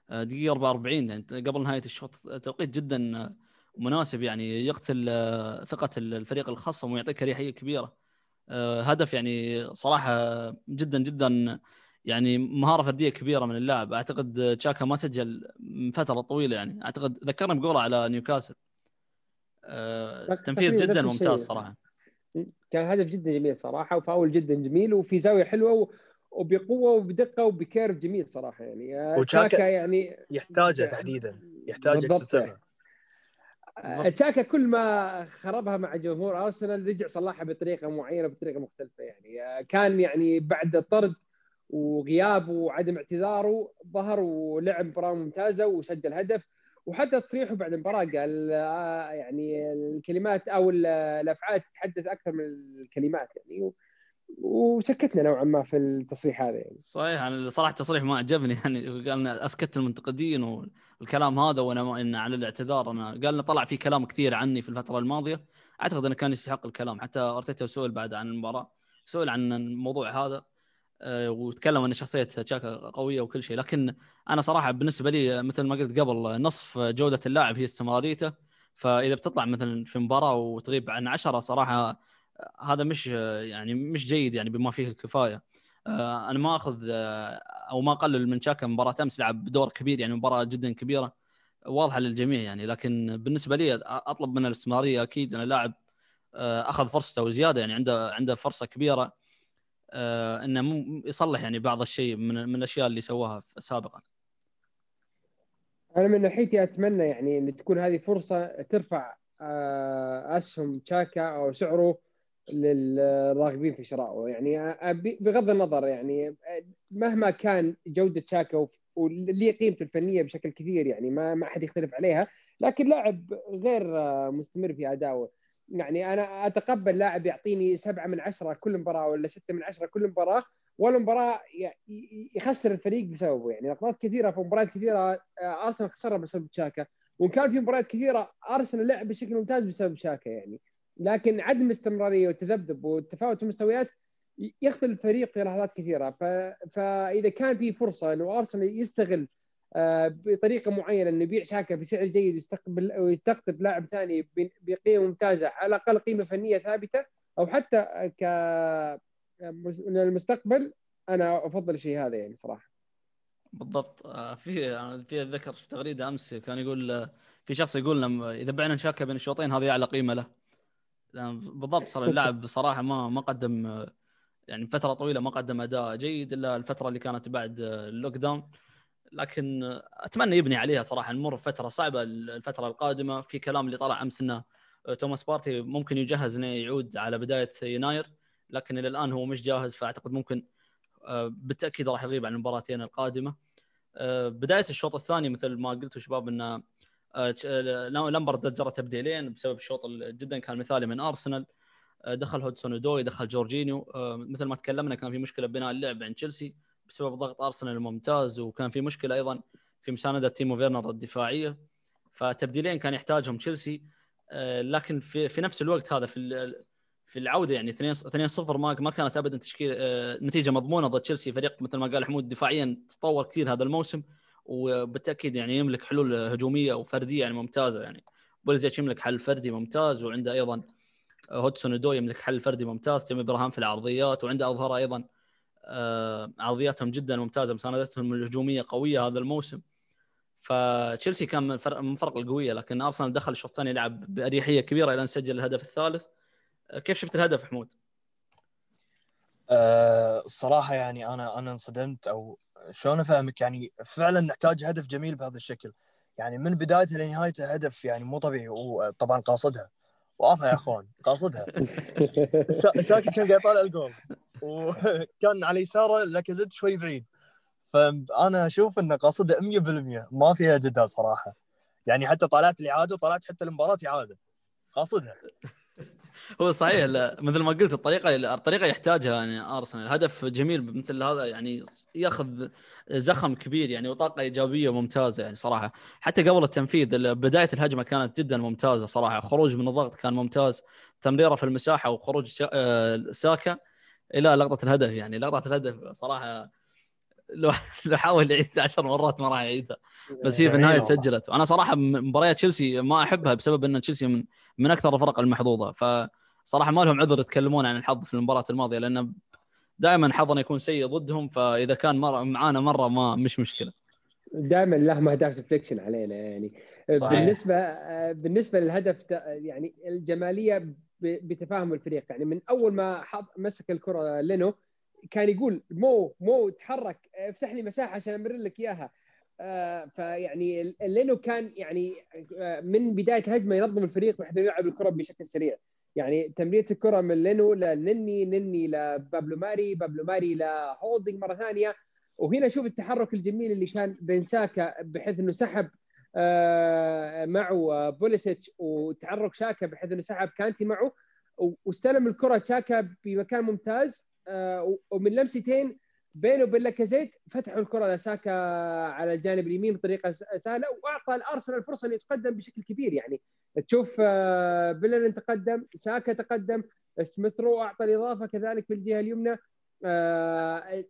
دقيقة 44 يعني قبل نهاية الشوط توقيت جدا مناسب يعني يقتل آه، ثقة الفريق الخصم ويعطيك اريحيه كبيرة. آه، هدف يعني صراحة جدا جدا يعني مهارة فردية كبيرة من اللاعب. أعتقد تشاكا ما سجل من فترة طويلة يعني. أعتقد ذكرني بجوله على نيوكاسل. آه، تنفيذ جدا. ممتاز صراحة. كان هدف جدا جميل صراحة وفاول جدا جميل وفي زاوية حلوة و- وبقوة وبدقة وبكيرف جميل صراحة يعني. وتشاكا تشاكا يعني يحتاجه تحديدا يحتاج بالضبط. اكسترا آه، تشاكا كل ما خربها مع جمهور أرسنال رجع صلحها بطريقة معينة بطريقة مختلفة يعني. كان يعني بعد الطرد وغيابه وعدم اعتذاره ظهر ولعب مباراة ممتازة وسجل هدف. وحتى تصريحه بعد المباراة قال آه، يعني الكلمات أو ال- الأفعال تتحدث أكثر من الكلمات يعني. وسكتنا نوعا ما في التصريح هذا يعني. صحيح أنا صراحة التصريح ما عجبني. يعني قال إن أسكت المنتقدين والكلام هذا وأنا ما إن على الاعتذار. أنا قال انه طلع في كلام كثير عني في الفترة الماضية. أعتقد إنه كان يستحق الكلام. حتى أرتيتا سئل بعد عن المباراة سئل عن الموضوع هذا آه، وتكلم إن شخصية تشاكا قوية وكل شيء. لكن أنا صراحة بالنسبة لي مثل ما قلت قبل نصف جودة اللاعب هي استمراريته. فإذا بتطلع مثلا في مباراة وتغيب عن عشرة صراحة هذا مش يعني مش جيد يعني بما فيه الكفاية. آه، أنا ما أخذ آه، أو ما أقلل من شاكا مباراة أمس لعب دور كبير يعني مباراة جدا كبيرة واضحة للجميع يعني. لكن بالنسبة لي أطلب من الاستمرارية أكيد. ان اللاعب آه، أخذ فرصته وزيادة يعني عنده عنده فرصة كبيرة إنه يصلح يعني بعض الشيء من من الأشياء اللي سواها سابقا. أنا من ناحيتي أتمنى يعني إن تكون هذه فرصة ترفع أسهم تشاكا أو سعره للراغبين في شرائه. يعني بغض النظر يعني مهما كان جودة تشاكا وف- واللي قيمته الفنية بشكل كثير يعني ما ما أحد يختلف عليها لكن لاعب غير مستمر في ادائه يعني أنا أتقبل لاعب يعطيني سبعة من عشرة كل مباراة ولا ستة من عشرة كل مباراة ولا مباراة يخسر الفريق بسببه. يعني لقطات كثيرة في مباريات كثيرة آه، أرسنال خسرها بسبب تشاكا وإن كان في مباريات كثيرة أرسنال لعب بشكل ممتاز بسبب شاكا يعني. لكن عدم الاستمراريه والتذبذب والتفاوت المستويات يخذل الفريق في لحظات كثيرة. ف... فإذا كان في فرصة إنه أرسنال يستغل آه، بطريقة معينة إنه يبيع شاكا بسعر جيد ويستقبل ويستقطب لاعب ثاني بقيمة ممتازة على الأقل قيمة فنية ثابتة أو حتى ك من المستقبل أنا أفضل الشيء هذا يعني صراحة. بالضبط. آه، في في ذكر في تغريدة أمس كان يقول آه، في شخص يقول لما إذا بعنا شاكا بين الشوطين هذه اعلى قيمة له. بالضبط صار اللاعب بصراحة ما ما قدم يعني فترة طويلة ما قدم أداء جيد إلا الفترة اللي كانت بعد اللوك داون. لكن أتمنى يبني عليها صراحة نمر فتره صعبة الفترة القادمة. في كلام اللي طلع أمس إنه توماس بارتي ممكن يجهز إنه يعود على بداية يناير لكن إلى الآن هو مش جاهز. فأعتقد ممكن آه، بالتأكيد راح يغيب عن المباراتين القادمة. آه، بداية الشوط الثاني مثل ما قلتوا شباب ان ش- آه، لامبارد جرى تبديلين بسبب الشوط جدا كان مثالي من أرسنال. آه، دخل هودسون اودوي دخل جورجينيو. آه، مثل ما تكلمنا كان في مشكلة بناء اللعب عند تشيلسي بسبب ضغط أرسنال الممتاز وكان في مشكلة أيضا في مساندة تيمو فيرنر الدفاعية. فتبديلين كان يحتاجهم تشيلسي. آه، لكن في في نفس الوقت هذا في في العودة يعني 2 2-0 ما ما كانت ابدا تشكيل آه، نتيجة مضمونة ضد تشيلسي. فريق مثل ما قال حمود دفاعيا تطور كثير هذا الموسم. وبالتأكيد يعني يملك حلول هجومية وفردية يعني ممتازة يعني. بوليزيتش يملك حل فردي ممتاز وعنده أيضا هودسون ودو يملك حل فردي ممتاز تيمي ابراهام في العرضيات وعنده أظهرة أيضا آه، عرضياتهم جدا ممتازة مساندتهم الهجومية قوية هذا الموسم. فتشيلسي كان من فرق من الفرق القوية لكن أرسنال دخل الشوط الثاني لعب بأريحية كبيرة إلى أن سجل الهدف الثالث. آه، كيف شفت الهدف حمود؟ الصراحه يعني أنا أنا انصدمت أو شلون أفهمك؟ يعني فعلا نحتاج هدف جميل بهذا الشكل. يعني من بدايته لنهايته هدف يعني مو طبيعي وطبعا قاصدها. واضحه يا أخوان قاصدها. سا- ساكت كان قاعد يطالع الجول وكان على يساره لاكازيت شوي بعيد. فأنا أشوف إنه قاصدها 100% ما فيها جدال صراحة. يعني حتى طلعت الاعاده وطلعت حتى المباراة اعاده قاصدها. هو صحيح لا مثل ما قلت الطريقة الطريقة يحتاجها يعني ارسنال هدف جميل مثل هذا يعني ياخذ زخم كبير يعني وطاقة إيجابية ممتازة يعني صراحة. حتى قبل التنفيذ بداية الهجمة كانت جدا ممتازة صراحة. خروج من الضغط كان ممتاز. تمريرة في المساحة وخروج آه، ساكا إلى لقطة الهدف يعني لقطة الهدف صراحة لو لو حاول يعيدها عشر مرات ما راح يعيدها. بس هي في النهاية سجلت. وأنا صراحة مباريات تشيلسي ما أحبها بسبب إن تشيلسي من من أكثر الفرق المحظوظة. فصراحه ما لهم عذر يتكلمون عن الحظ في المباراة الماضية لأن دائما حظنا يكون سيء ضدهم فإذا كان مرة معانا مرة ما مش مشكلة. دائما لهم أهداف ديفليكشن علينا يعني. صحيح. بالنسبة بالنسبة للهدف يعني الجمالية بتفاهم الفريق. يعني من أول ما حط مسك الكرة لينو كان يقول مو مو تحرك افتح لي مساحة عشان امرر لك إياها. آه فيعني لينو كان يعني آه من بداية هجمه ينظم الفريق بحيث يلعب الكرة بشكل سريع. يعني تمريرة الكرة من لينو لنني نني لبابلو ماري بابلو ماري لهولدنج مرة ثانية. وهنا شوف التحرك الجميل اللي كان بين ساكا بحيث إنه سحب آه معه بوليسيتش وتحرك شاكا بحيث إنه سحب كانتي معه. واستلم الكرة شاكا بمكان ممتاز. ومن لمستين بينه وبين لاكازيت فتحوا الكرة لساكا على الجانب اليمين بطريقة سهلة وأعطى الأرسنال فرصة إنه يتقدم بشكل كبير. يعني تشوف آه، بيليرين تقدم ساكا تقدم سميث رو أعطى الإضافة كذلك في الجهة اليمنى. آه،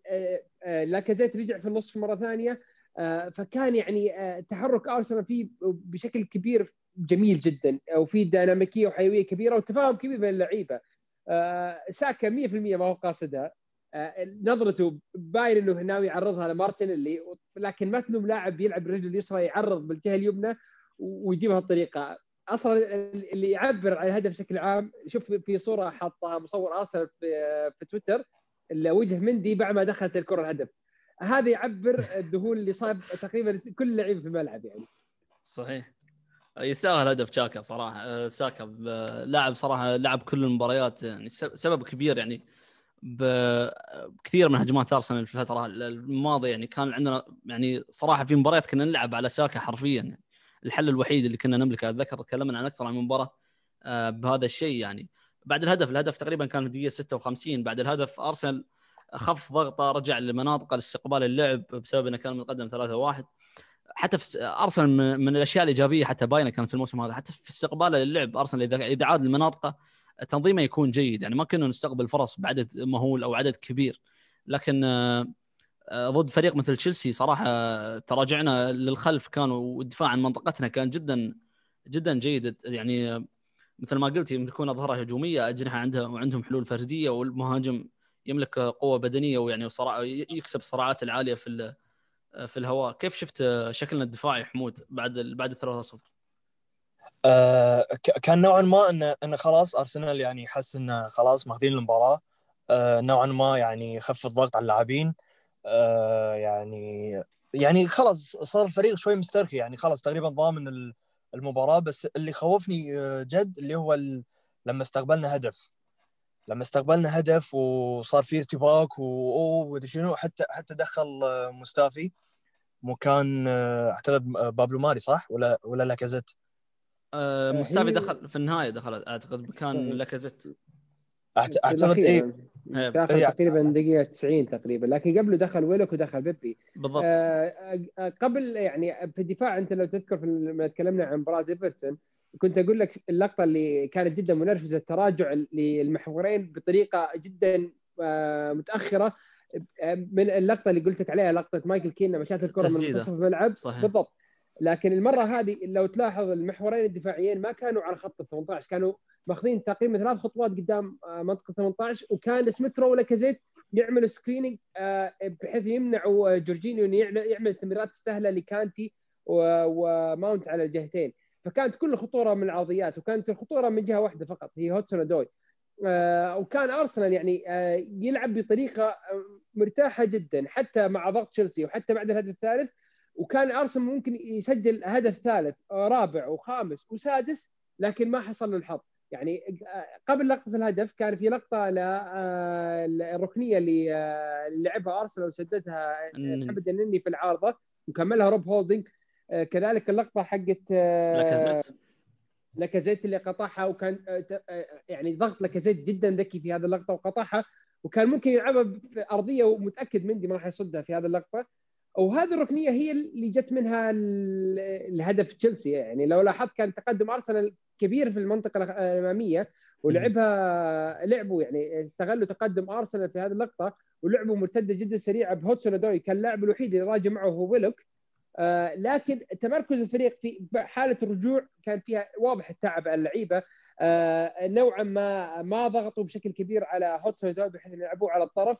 لاكازيت رجع في النصف مرة ثانية. فكان يعني تحرك أرسنال فيه بشكل كبير جميل جدا وفي ديناميكية وحيوية كبيرة وتفاهم كبير بين اللعيبة. آه، ساكا 100% ما هو قاصدها آه، نظرته باين إنه ناوي يعرضها لمارتن اللي لكن ما تلوم لاعب يلعب برجله اليسرى يعرض بالجهة اليمنى ويجيبها الطريقة أصلا اللي يعبر عن الهدف بشكل عام شوف في صورة حطها مصور أرسنال في, في تويتر وجه مندي بعد ما دخلت الكرة الهدف. هذا يعبر الذهول اللي صاب تقريبا كل لعيب في الملعب يعني. صحيح. يستاهل هدف شاكا صراحة. ساكا آه، لاعب صراحة لعب كل المباريات يعني سبب كبير يعني بكثير من هجمات أرسنال في الفترة الماضية. يعني كان عندنا يعني صراحة في مباريات كنا نلعب على ساكا حرفيا. يعني الحل الوحيد اللي كنا نملكه أتذكر تكلمنا عن أكثر من مباراة آه، بهذا الشيء يعني. بعد الهدف الهدف تقريبا كان في الدقيقة 56 بعد الهدف أرسنال خف ضغطه رجع لمناطق الاستقبال اللعب بسبب إنه كان متقدم 3-1 حتى في أرسنال من الأشياء الإيجابية حتى باينة كانت في الموسم هذا حتى في استقباله للعب أرسنال إذا إذا عاد لمناطقه تنظيمه يكون جيد. يعني ما كنا نستقبل فرص بعدد مهول أو عدد كبير. لكن آه، ضد فريق مثل تشيلسي صراحة تراجعنا للخلف كانوا والدفاع عن منطقتنا كان جدا جدا جيد. يعني مثل ما قلت يملكون أظهرة هجومية أجنحة عندها وعندهم حلول فردية والمهاجم يملك قوة بدنية ويعني يكسب الصراعات العالية في في الهواء. كيف شفت شكلنا الدفاعي حمود بعد بعد 3 0 آه كان نوعا ما ان إن خلاص أرسنال يعني حس انه خلاص ماخذين المباراة. آه نوعا ما يعني خف الضغط على اللاعبين. آه يعني يعني خلاص صار الفريق شوي مسترخي. يعني خلاص تقريبا ضامن المباراة. بس اللي خوفني آه، جد اللي هو لما استقبلنا هدف. لما استقبلنا هدف وصار في ارتباك واوه شنو حتى حتى دخل آه، مستافي. مكان آه، أعتقد آه، بابلو ماري صح؟ ولا ولا لاكازيت؟ أه مستافي دخل في النهاية دخل أعتقد مكان لاكازيت. أعتقد اي دخل إيه. تقريبا دقيقة 90 تقريبا. لكن قبله دخل ويلوك ودخل بيبي. بالضبط. آه قبل يعني في الدفاع أنت لو تذكر في لما تكلمنا عن مباراه إيفرتون كنت أقول لك اللقطة اللي كانت جدا منرفزة التراجع للمحورين بطريقة جدا متأخرة. من اللقطة اللي قلت لك عليها لقطة مايكل كين لما شات الكرة من منتصف الملعب. صحيح. بالضبط. لكن المرة هذه لو تلاحظ المحورين الدفاعيين ما كانوا على خط ال 18 كانوا ماخذين تقريبا ثلاث خطوات قدام آه، منطقة 18 وكان سميث رو لاكازيت يعمل screening آه، بحيث يمنعوا جورجينيو إنه يعمل التمريرات السهلة لكانتي وماونت على الجهتين. فكانت كل الخطوره من العرضيات وكانت الخطورة من جهة واحدة فقط هي هودسون اودوي آه وكان أرسنال يعني آه يلعب بطريقة آه، مرتاحة جدا حتى مع ضغط تشيلسي وحتى بعد الهدف الثالث. وكان أرسنال ممكن يسجل هدف ثالث آه، رابع وخامس وسادس لكن ما حصل له الحظ. يعني آه، قبل لقطة الهدف كان في لقطة الركنية اللي لعبها أرسنال وسددها محمد النني في العارضة وكملها روب هولدنج كذلك اللقطة حقت لاكازيت. اللي قطعها وكان آه، ت- آه، يعني ضغط لاكازيت جدا ذكي في هذه اللقطة وقطعها وكان ممكن يلعبها في أرضية ومتأكد مندي ما راح يصدها في هذه اللقطة. وهذه الركنية هي اللي جت منها ال- الهدف تشيلسي يعني. لو لاحظت كان تقدم أرسنال كبير في المنطقة الأمامية ولعبها لعبوا يعني استغلوا تقدم أرسنال في هذه اللقطة ولعبوا مرتدة جدا سريعة بهوتسون أدوي كان اللاعب الوحيد اللي راجع معه هو ويلوك. آه لكن تمركز الفريق في حالة الرجوع كان فيها واضح التعب على اللعيبة. آه نوعا ما ما ضغطوا بشكل كبير على هوتسون ادوي بحيث إن يلعبوه على الطرف.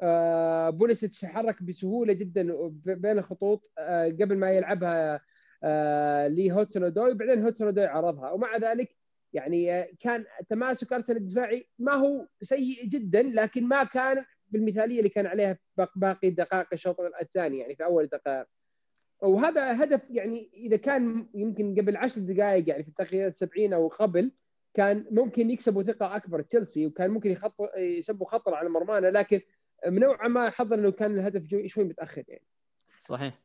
آه بوليس تحرك بسهولة جدا بين الخطوط قبل ما يلعبها آه لهوتسون ادوي بعدين هوتسون ادوي عرضها. ومع ذلك يعني كان تماسك أرسنال الدفاعي ما هو سيء جدا لكن ما كان بالمثالية اللي كان عليها باق- باقي دقائق الشوط الثاني يعني في أول دقائق. وهذا هدف يعني إذا كان يمكن قبل عشر دقائق يعني في التغييرات 70 أو قبل كان ممكن يكسبوا ثقة أكبر تشيلسي وكان ممكن يخط يسبوا خطر على مرمانا لكن نوعا ما حظا انه كان الهدف شوي متأخر يعني. صحيح.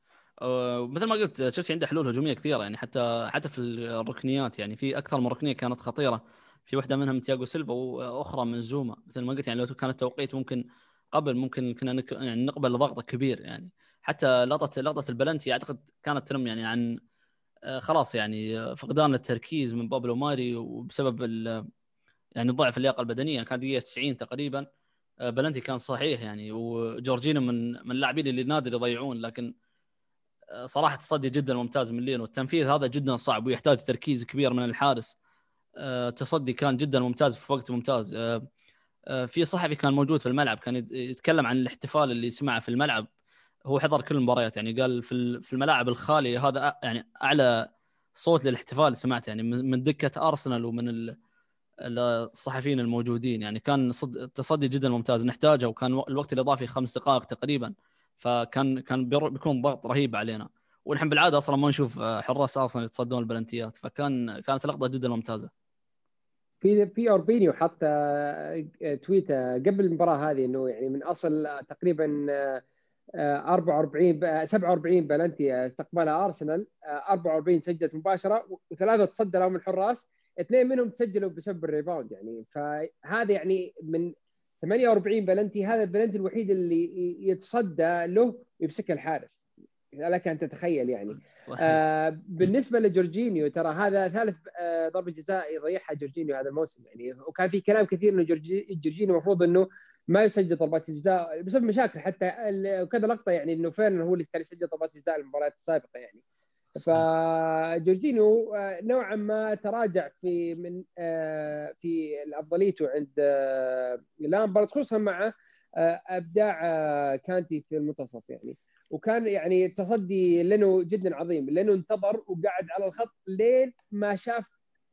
مثل ما قلت تشيلسي عنده حلول هجومية كثيرة يعني حتى حتى في الركنيات يعني في أكثر من ركنية كانت خطيرة. في واحدة منها من تياجو سيلفا وأخرى من زوما. مثل ما قلت يعني لو كان التوقيت ممكن قبل ممكن كنا. يعني نقبل ضغط كبير يعني. حتى لقطه لقطة البلنتي أعتقد كانت ترم يعني عن آه، خلاص يعني آه، فقدان التركيز من بابلو ماري وبسبب. يعني ضعف اللياقة البدنية. كان دقيقة 90 تقريبا. آه، بلنتي كان صحيح يعني وجورجينو من من اللاعبين اللي نادر يضيعون لكن صراحة تصدي جدا ممتاز من لين والتنفيذ هذا جدا صعب ويحتاج تركيز كبير من الحارس. تصدي كان جدا ممتاز في وقت ممتاز. في صحفي كان موجود في الملعب كان يت- يتكلم عن الاحتفال اللي سمعه في الملعب. هو حضر كل المباريات يعني قال في في الملاعب الخالية هذا يعني أعلى صوت للاحتفال سمعته يعني من دكة أرسنال ومن ال- الصحفيين الموجودين يعني كان صد... تصدي جدا ممتاز نحتاجه وكان الوقت الإضافي خمس دقائق تقريبا فكان كان بيكون ضغط رهيب علينا. ونحن بالعادة أصلا ما نشوف آه، حراس أرسنال يتصدون البلنتيات فكان كانت لقطة جدا ممتازة. في في أوربينيو حط آه، آه، قبل المباراة هذه إنه يعني من أصل تقريبا 44 ب- 47 بلنتي آه، استقبلها أرسنال. آه، 44 سجلت مباشرة وثلاثة تصدى لهم الحراس اثنين منهم تسجلوا بسبب ال rebound يعني. فهذا يعني من 48 بلنتي هذا البلنتي الوحيد اللي يتصدى له يمسك الحارس. لك أن تتخيل يعني. صحيح. آه بالنسبة لجورجينيو ترى هذا ثالث آه ضربة جزاء يضيعها جورجينيو هذا الموسم يعني. وكان في كلام كثير إنه جورجي- جورجينيو المفروض إنه ما يسجل ضربات الجزاء بسبب مشاكل حتى وكذا لقطة يعني إنه فعلا هو اللي كان يسجل ضربات الجزاء المباريات السابقة يعني. فجورجينيو آه، نوعا ما تراجع في من آه، في افضليته عند آه، لامبرد خصوصا مع أبداع كانتي في المنتصف يعني. وكان يعني تصدي لينو جدا عظيم. لينو انتظر وقعد على الخط لين ما شاف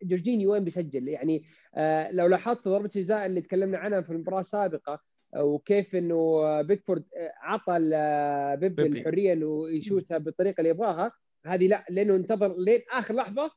جورجينيو وين بيسجل؟ يعني آه، لو لاحظت ضربة الجزاء اللي تكلمنا عنها في المباراة السابقة آه، وكيف إنه بيكفورد آه، عطى بيبي الحرية إنه يشوتها بالطريقة اللي يبغاها هذه لا لأنه انتظر لين آخر لحظة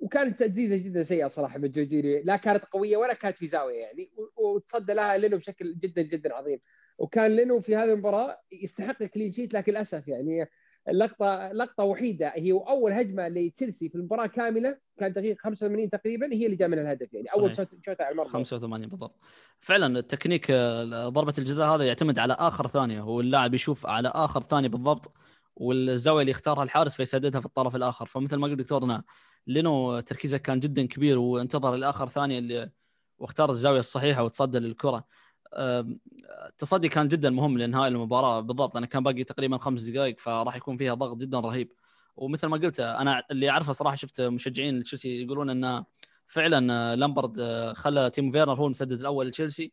وكانت تسديده جدا سيئة صراحة من جورجينيو. لا كانت قوية ولا كانت في زاوية يعني وتصدى لها لينو بشكل جدا جدا عظيم. وكان لينو في هذه المباراة يستحق ال clean sheet لكن للأسف يعني اللقطه لقطة وحيدة. هي أول هجمة لتشيلسي في المباراة كاملة كان دقيقة 85 تقريبا هي اللي جاء منها الهدف يعني. أول صحيح. shot على المرمى. 85 بالضبط. فعلا التكنيك ضربة الجزاء هذا يعتمد على آخر ثانية. هو اللاعب يشوف على آخر ثانية بالضبط والزاوية اللي يختارها الحارس فيسددها في الطرف الآخر. فمثل ما قلت دكتورنا لينو تركيزه كان جدا كبير وانتظر الآخر ثانية اللي واختار الزاوية الصحيحة وتصدى للكرة. التصدي كان جدا مهم لانهاء المباراة بالضبط أنا كان باقي تقريبا خمس دقائق فراح يكون فيها ضغط جدا رهيب. ومثل ما قلت أنا اللي أعرفه صراحة شفت مشجعين تشيلسي يقولون إن فعلا آه، لامبارد آه، خلى تيمو فيرنر هو المسدد الأول لتشيلسي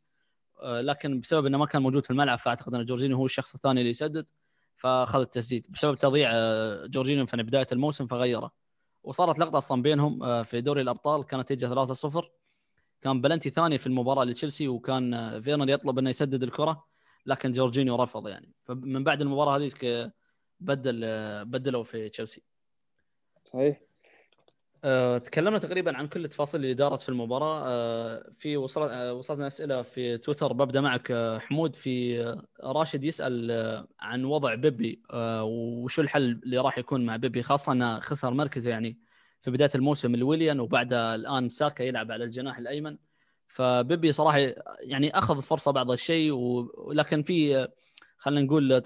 آه، لكن بسبب إنه ما كان موجود في الملعب فأعتقد إن جورجينيو هو الشخص الثاني اللي يسدد فأخذ التسديد. بسبب تضييع جورجينيو في بداية الموسم فغيره. وصارت لقطة أصلا بينهم في دوري الأبطال كانت النتيجة 3-0 كان بلنتي ثاني في المباراة لتشيلسي وكان فيرنر يطلب إنه يسدد الكرة لكن جورجينيو رفض يعني. فمن بعد المباراة هذيك بدل بدلوا في تشيلسي. صحيح. أه، تكلمنا تقريبا عن كل التفاصيل اللي دارت في المباراة. أه، في وصل أه، وصلتنا أسئلة في تويتر ببدا معك حمود. في راشد يسأل عن وضع بيبي وشو الحل اللي راح يكون مع بيبي خاصة إنه خسر مركزه يعني. في بداية الموسم الويليان وبعد الآن ساكا يلعب على الجناح الأيمن. فبيبي صراحة يعني أخذ فرصه بعض الشيء ولكن في خلينا نقول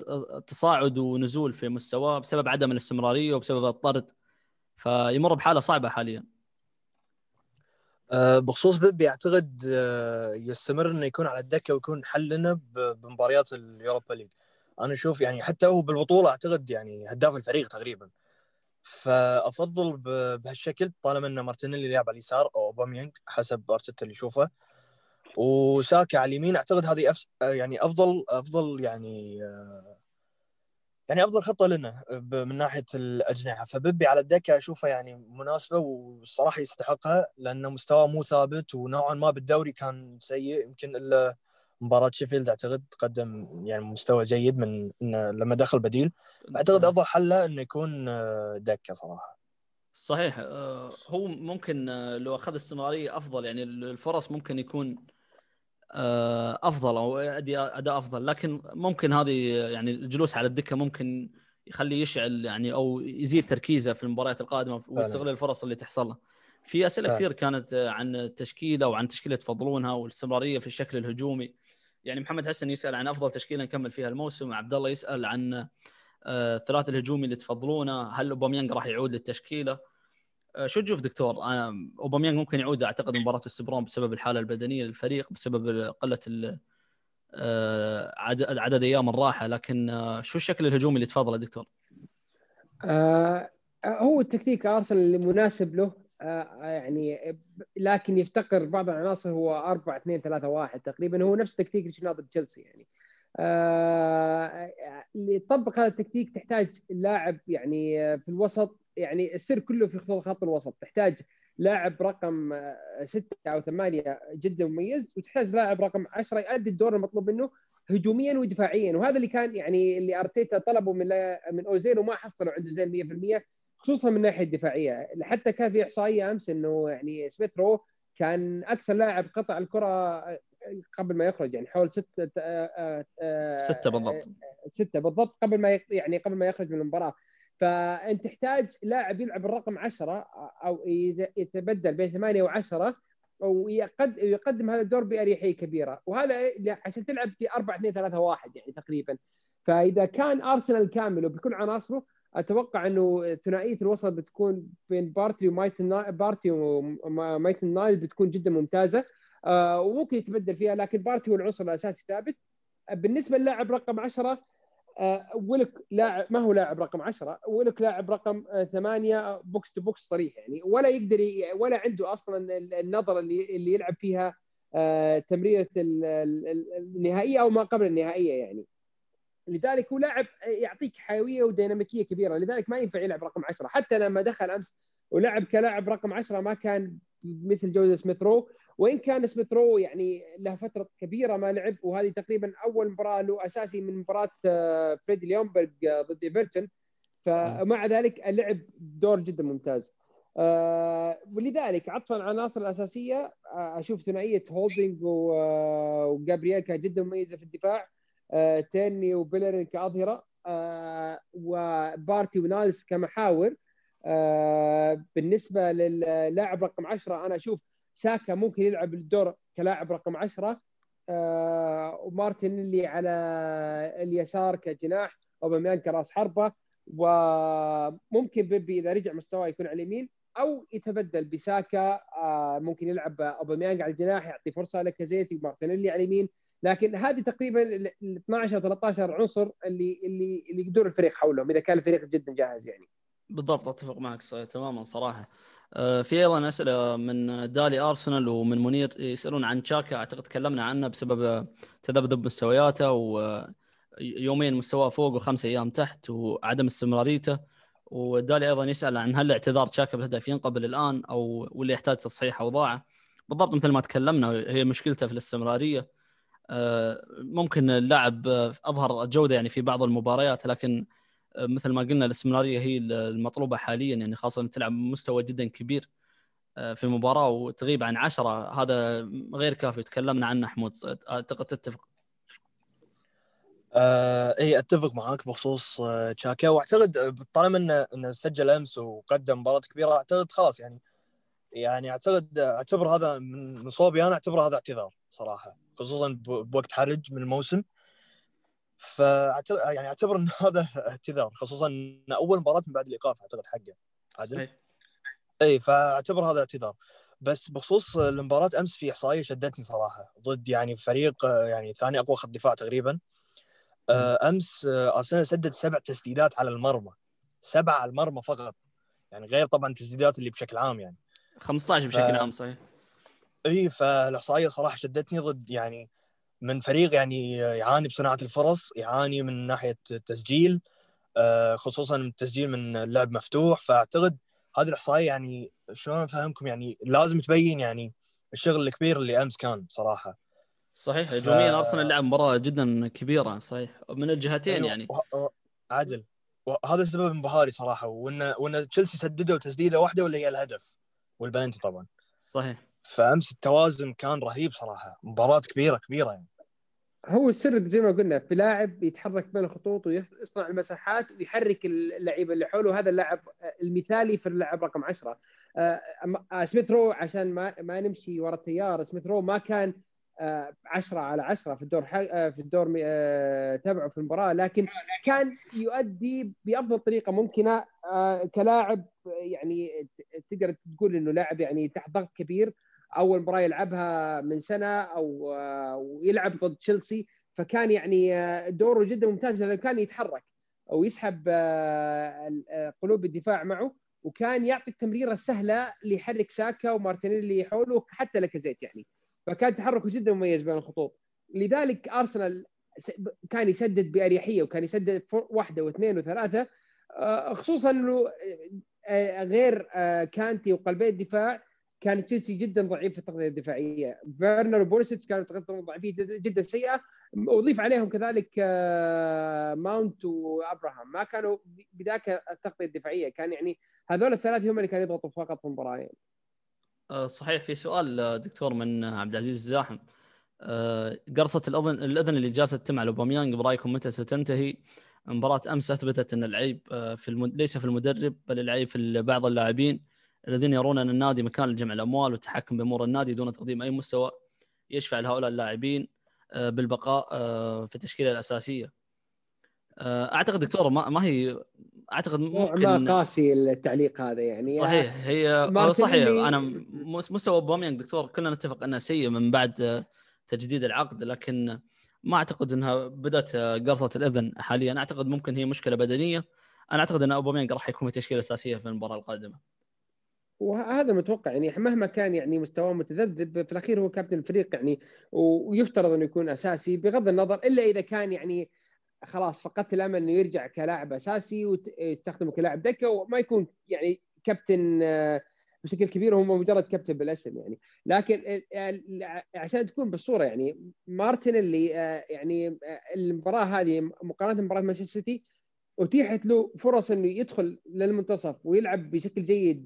تصاعد ونزول في مستواه بسبب عدم الاستمرارية وبسبب الطرد. فيمر بحالة صعبة حاليا. أه، بخصوص بيبي أعتقد أه، يستمر إنه يكون على الدكة ويكون حل لنا بمباريات اليوروبا ليج. أنا أشوف يعني حتى هو بالبطولة أعتقد يعني هداف الفريق تقريبا. فأفضل بهالشكل طالما ان مارتينيلي يلعب على اليسار أو أوباميانج حسب أرتيتا اللي يشوفه. وساكا على اليمين أعتقد هذه أفس يعني افضل أفضل يعني يعني أفضل خطة لنا من ناحية الأجنحة. فبيبي على الدكة أشوفه يعني مناسبة والصراحه يستحقها لأنه مستواه مو ثابت ونوعا ما بالدوري كان سيء. يمكن إلا مباراة شيفيلد أعتقد قدم يعني مستوى جيد من إنه لما دخل بديل. أعتقد أفضل حله إنه يكون دكة صراحة. صحيح آه، هو ممكن آه، لو أخذ استمراريه أفضل يعني الفرص ممكن يكون آه، أفضل أو أداء أفضل لكن ممكن هذه يعني الجلوس على الدكة ممكن يخليه يشعل يعني أو يزيد تركيزه في المباريات القادمة ويستغل الفرص اللي تحصل له. في أسئلة كثير كانت عن التشكيلة وعن تشكيلة تفضلونها والاستمراريه في الشكل الهجومي. يعني محمد حسن يسأل عن أفضل تشكيلة نكمل فيها الموسم، عبد الله يسأل عن الثلاث آه، الهجومي اللي تفضلونه، هل أوباميانج راح يعود للتشكيلة؟ آه، شو تشوف دكتور؟ أوباميانج ممكن يعود أعتقد مباراة السبرون بسبب الحالة البدنية للفريق بسبب قلة آه، عدد أيام الراحة لكن شو الشكل الهجومي اللي تفضله دكتور؟ آه هو التكتيك أرسنال المناسب له آه يعني لكن يفتقر بعض العناصر هو 4 2 3 1 تقريبا. هو نفس التكتيك اللي شفناه ضد تشيلسي يعني. آه لتطبق هذا التكتيك تحتاج لاعب يعني في الوسط. يعني السر كله في خط الوسط. تحتاج لاعب رقم ستة أو ثمانية جدا مميز وتحتاج لاعب رقم عشرة يؤدي الدور المطلوب منه هجوميا ودفاعيا. وهذا اللي كان يعني اللي أرتيتا طلبه من من أوزيل وما حصلوا عنده زين 100% خصوصا من الناحية الدفاعية. حتى كان في إحصائية أمس إنه يعني سميث رو كان أكثر لاعب قطع الكرة قبل ما يخرج يعني حول ستة ستة بالضبط. ستة بالضبط قبل ما يعني قبل ما يخرج من المباراة. فأنت تحتاج لاعب يلعب الرقم 10 أو يتبدل بين 8 و10 ويقدم هذا الدور بأريحية كبيرة. وهذا عشان تلعب في 4 2 3 1 يعني تقريبا. فإذا كان أرسنال كامل وبكل عناصره أتوقع إنه ثنائية الوسط بتكون بين بارتي ومايتلاند بارتي ومايتلاند نايلز بتكون جدا ممتازة. آه، وممكن يتبدل فيها لكن بارتي هو العنصر الأساسي ثابت. بالنسبة للاعب رقم 10 آه، ويلوك لاعب ما هو لاعب رقم 10 ويلوك لاعب رقم 8 box to box صريح يعني. ولا يقدر ولا عنده أصلا النظرة اللي اللي يلعب فيها آه، تمريرة النهائية أو ما قبل النهائية يعني. لذلك هو لاعب يعطيك حيوية وديناميكية كبيرة. لذلك ما ينفع يلعب رقم 10 حتى لما دخل أمس ولعب كلاعب رقم 10 ما كان مثل جودة سميث رو. وإن كان سميث رو يعني له فترة كبيرة ما لعب وهذه تقريبا أول مباراة له أساسي من مباراة آه، فريدي ليونبرغ آه، ضد إيفرتون. فمع ذلك لعب دور جدا ممتاز. آه ولذلك عطفا على العناصر الأساسية آه أشوف ثنائية هولدنج وجابرييل كانت جدا مميزة في الدفاع. تيرني وبيلرين كأظهرة آه وبارتي ونايلز كمحاور. آه بالنسبة للاعب رقم 10 أنا أشوف ساكا ممكن يلعب الدور كلاعب رقم 10 آه ومارتينيلي على اليسار كجناح اوباميان كراس حربة. وممكن بيبي إذا رجع مستواه يكون على اليمين أو يتبدل بساكا. آه ممكن يلعب أوباميانج على الجناح يعطي فرصة لكازيتي ومارتينيلي على اليمين. لكن هذه تقريبا ال 12 أو 13 عنصر اللي اللي اللي يدور الفريق حولهم إذا كان الفريق جدا جاهز يعني. بالضبط أتفق معك تماما صراحة. آه، في أيضا أسئلة من دالي أرسنال ومن منير يسألون عن تشاكا أعتقد تكلمنا عنه بسبب تذبذب مستوياته ويومين مستواه فوق وخمس أيام تحت وعدم استمراريته. ودالي أيضا يسأل عن هل اعتذار تشاكا بالهدف ينقبل الآن أو واللي يحتاج تصحيح اوضاعه بالضبط مثل ما تكلمنا هي مشكلته في الاستمرارية. ممكن اللاعب أظهر جودة يعني في بعض المباريات لكن مثل ما قلنا الاستمراريه هي المطلوبة حاليا يعني خاصة تلعب بمستوى جدا كبير آه، في مباراه وتغيب عن عشرة. هذا غير كافي تكلمنا عنه حمود أعتقد تتفق. آه اي أتفق معاك بخصوص آه تشاكا وأعتقد آه، طالما إنه إنه سجل أمس وقدم مباراة كبيرة أعتقد خلاص يعني يعني أعتقد أعتبر هذا من صوبي أنا اعتبر هذا اعتذار. صراحة خصوصا بوقت حرج من الموسم. فاعتبر يعني أعتبر إن هذا اعتذار خصوصا إن أول مباراة من بعد الإيقاف أعتقد حقه. عادل؟ إي فأعتبر هذا اعتذار. بس بخصوص المباراة أمس في إحصائية شدتني صراحة. ضد يعني فريق يعني ثاني أقوى خط دفاع تقريبا. آه، أمس آه، أرسنال سدد سبع تسديدات على المرمى. سبعة على المرمى فقط. يعني غير طبعا التسديدات اللي بشكل عام يعني. 15 بشكل ف... عام صحيح. إي فالإحصائية صراحة شدتني ضد يعني من فريق يعني يعاني بصناعة الفرص يعاني من ناحية التسجيل آه، خصوصا التسجيل من اللعب مفتوح. فأعتقد هذه الإحصائية يعني شلون أفهمكم؟ يعني لازم تبين يعني الشغل الكبير اللي أمس كان صراحة. صحيح هجوميا ف... أرسنال لعب مباراة جدا كبيرة صحيح. من الجهتين أيوه. يعني. عادل وهذا السبب انبهاري صراحة. وان وإن تشيلسي سددوا تسديده واحدة واللي هي الهدف؟ والبلنتي طبعا. صحيح. فامس التوازن كان رهيب صراحة. مباراة كبيرة كبيرة يعني. هو السر زي ما قلنا في لاعب يتحرك بين الخطوط ويصنع المساحات ويحرك اللعيبة اللي حوله. هذا اللاعب المثالي في اللاعب رقم 10 آه، سميث رو عشان ما ما نمشي ورا التيار سميث رو ما كان 10 آه، على 10 في الدور آه، في الدور تبعه في المباراة. لكن كان يؤدي بأفضل طريقة ممكنة. كلاعب يعني تقدر تقول إنه لاعب يعني تحت ضغط كبير. أول مباراة يلعبها من سنة أو ويلعب ضد تشيلسي. فكان يعني دوره جدا ممتاز لأنه كان يتحرك ويسحب قلوب الدفاع معه وكان يعطي التمريرة السهله اللي يحرك ساكا ومارتينيلي حوله حتى لكزيت يعني. فكان تحركه جدا مميز بين الخطوط. لذلك أرسنال كان يسدد بأريحية وكان يسدد واحدة واثنين وثلاثة آه، خصوصا إنه آه، غير آه، كانتي وقلبي الدفاع كان تشيلسي جدا ضعيف في التغطية الدفاعية. فيرنر وبوليسيتش كانت تغطيتهم ضعيفيه جدا سيئة. واضيف عليهم كذلك ماونت وأبراهام. ما كانوا بذاك التغطية الدفاعية. كان يعني هذول الثلاثة هم اللي كانوا يضغطوا فقط في المباراة. يعني. آه، صحيح. في سؤال آه، دكتور من عبد العزيز الزاحم. آه، قرصة الأذن الأذن اللي جالسة تتم على أوباميانج برأيكم متى ستنتهي؟ مباراة أمس أثبتت أن العيب في المد... ليس في المدرب بل العيب في بعض اللاعبين. الذين يرون أن النادي مكان لجمع الأموال والتحكم بأمور النادي دون تقديم أي مستوى يشفع لهؤلاء اللاعبين بالبقاء في التشكيلة الأساسية. أعتقد دكتور ما هي أعتقد ممكن ما قاسي التعليق هذا يعني. صحيح هي صحيح. أنا مستوى اوباميانج دكتور كلنا نتفق أنه سيء من بعد تجديد العقد لكن ما أعتقد أنها بدأت قرصة الأذن حاليا. أعتقد ممكن هي مشكلة بدنية. أنا أعتقد أن اوباميانج راح يكون في تشكيلة أساسية في المباراة القادمة. وهذا متوقع يعني مهما كان يعني مستواه متذبذب في الأخير هو كابتن الفريق يعني ويفترض أنه يكون أساسي بغض النظر إلا إذا كان يعني خلاص فقدت الأمل إنه يرجع كلاعب أساسي وتستخدمه كلاعب دكة وما يكون يعني كابتن آه، بشكل كبير هو مجرد كابتن بالاسم يعني. لكن آه، عشان تكون بالصورة يعني مارتينيلي آه، يعني المباراة هذه مقارنة بمباراة مانشستر سيتي اتيحت له فرص إنه يدخل للمنتصف ويلعب بشكل جيد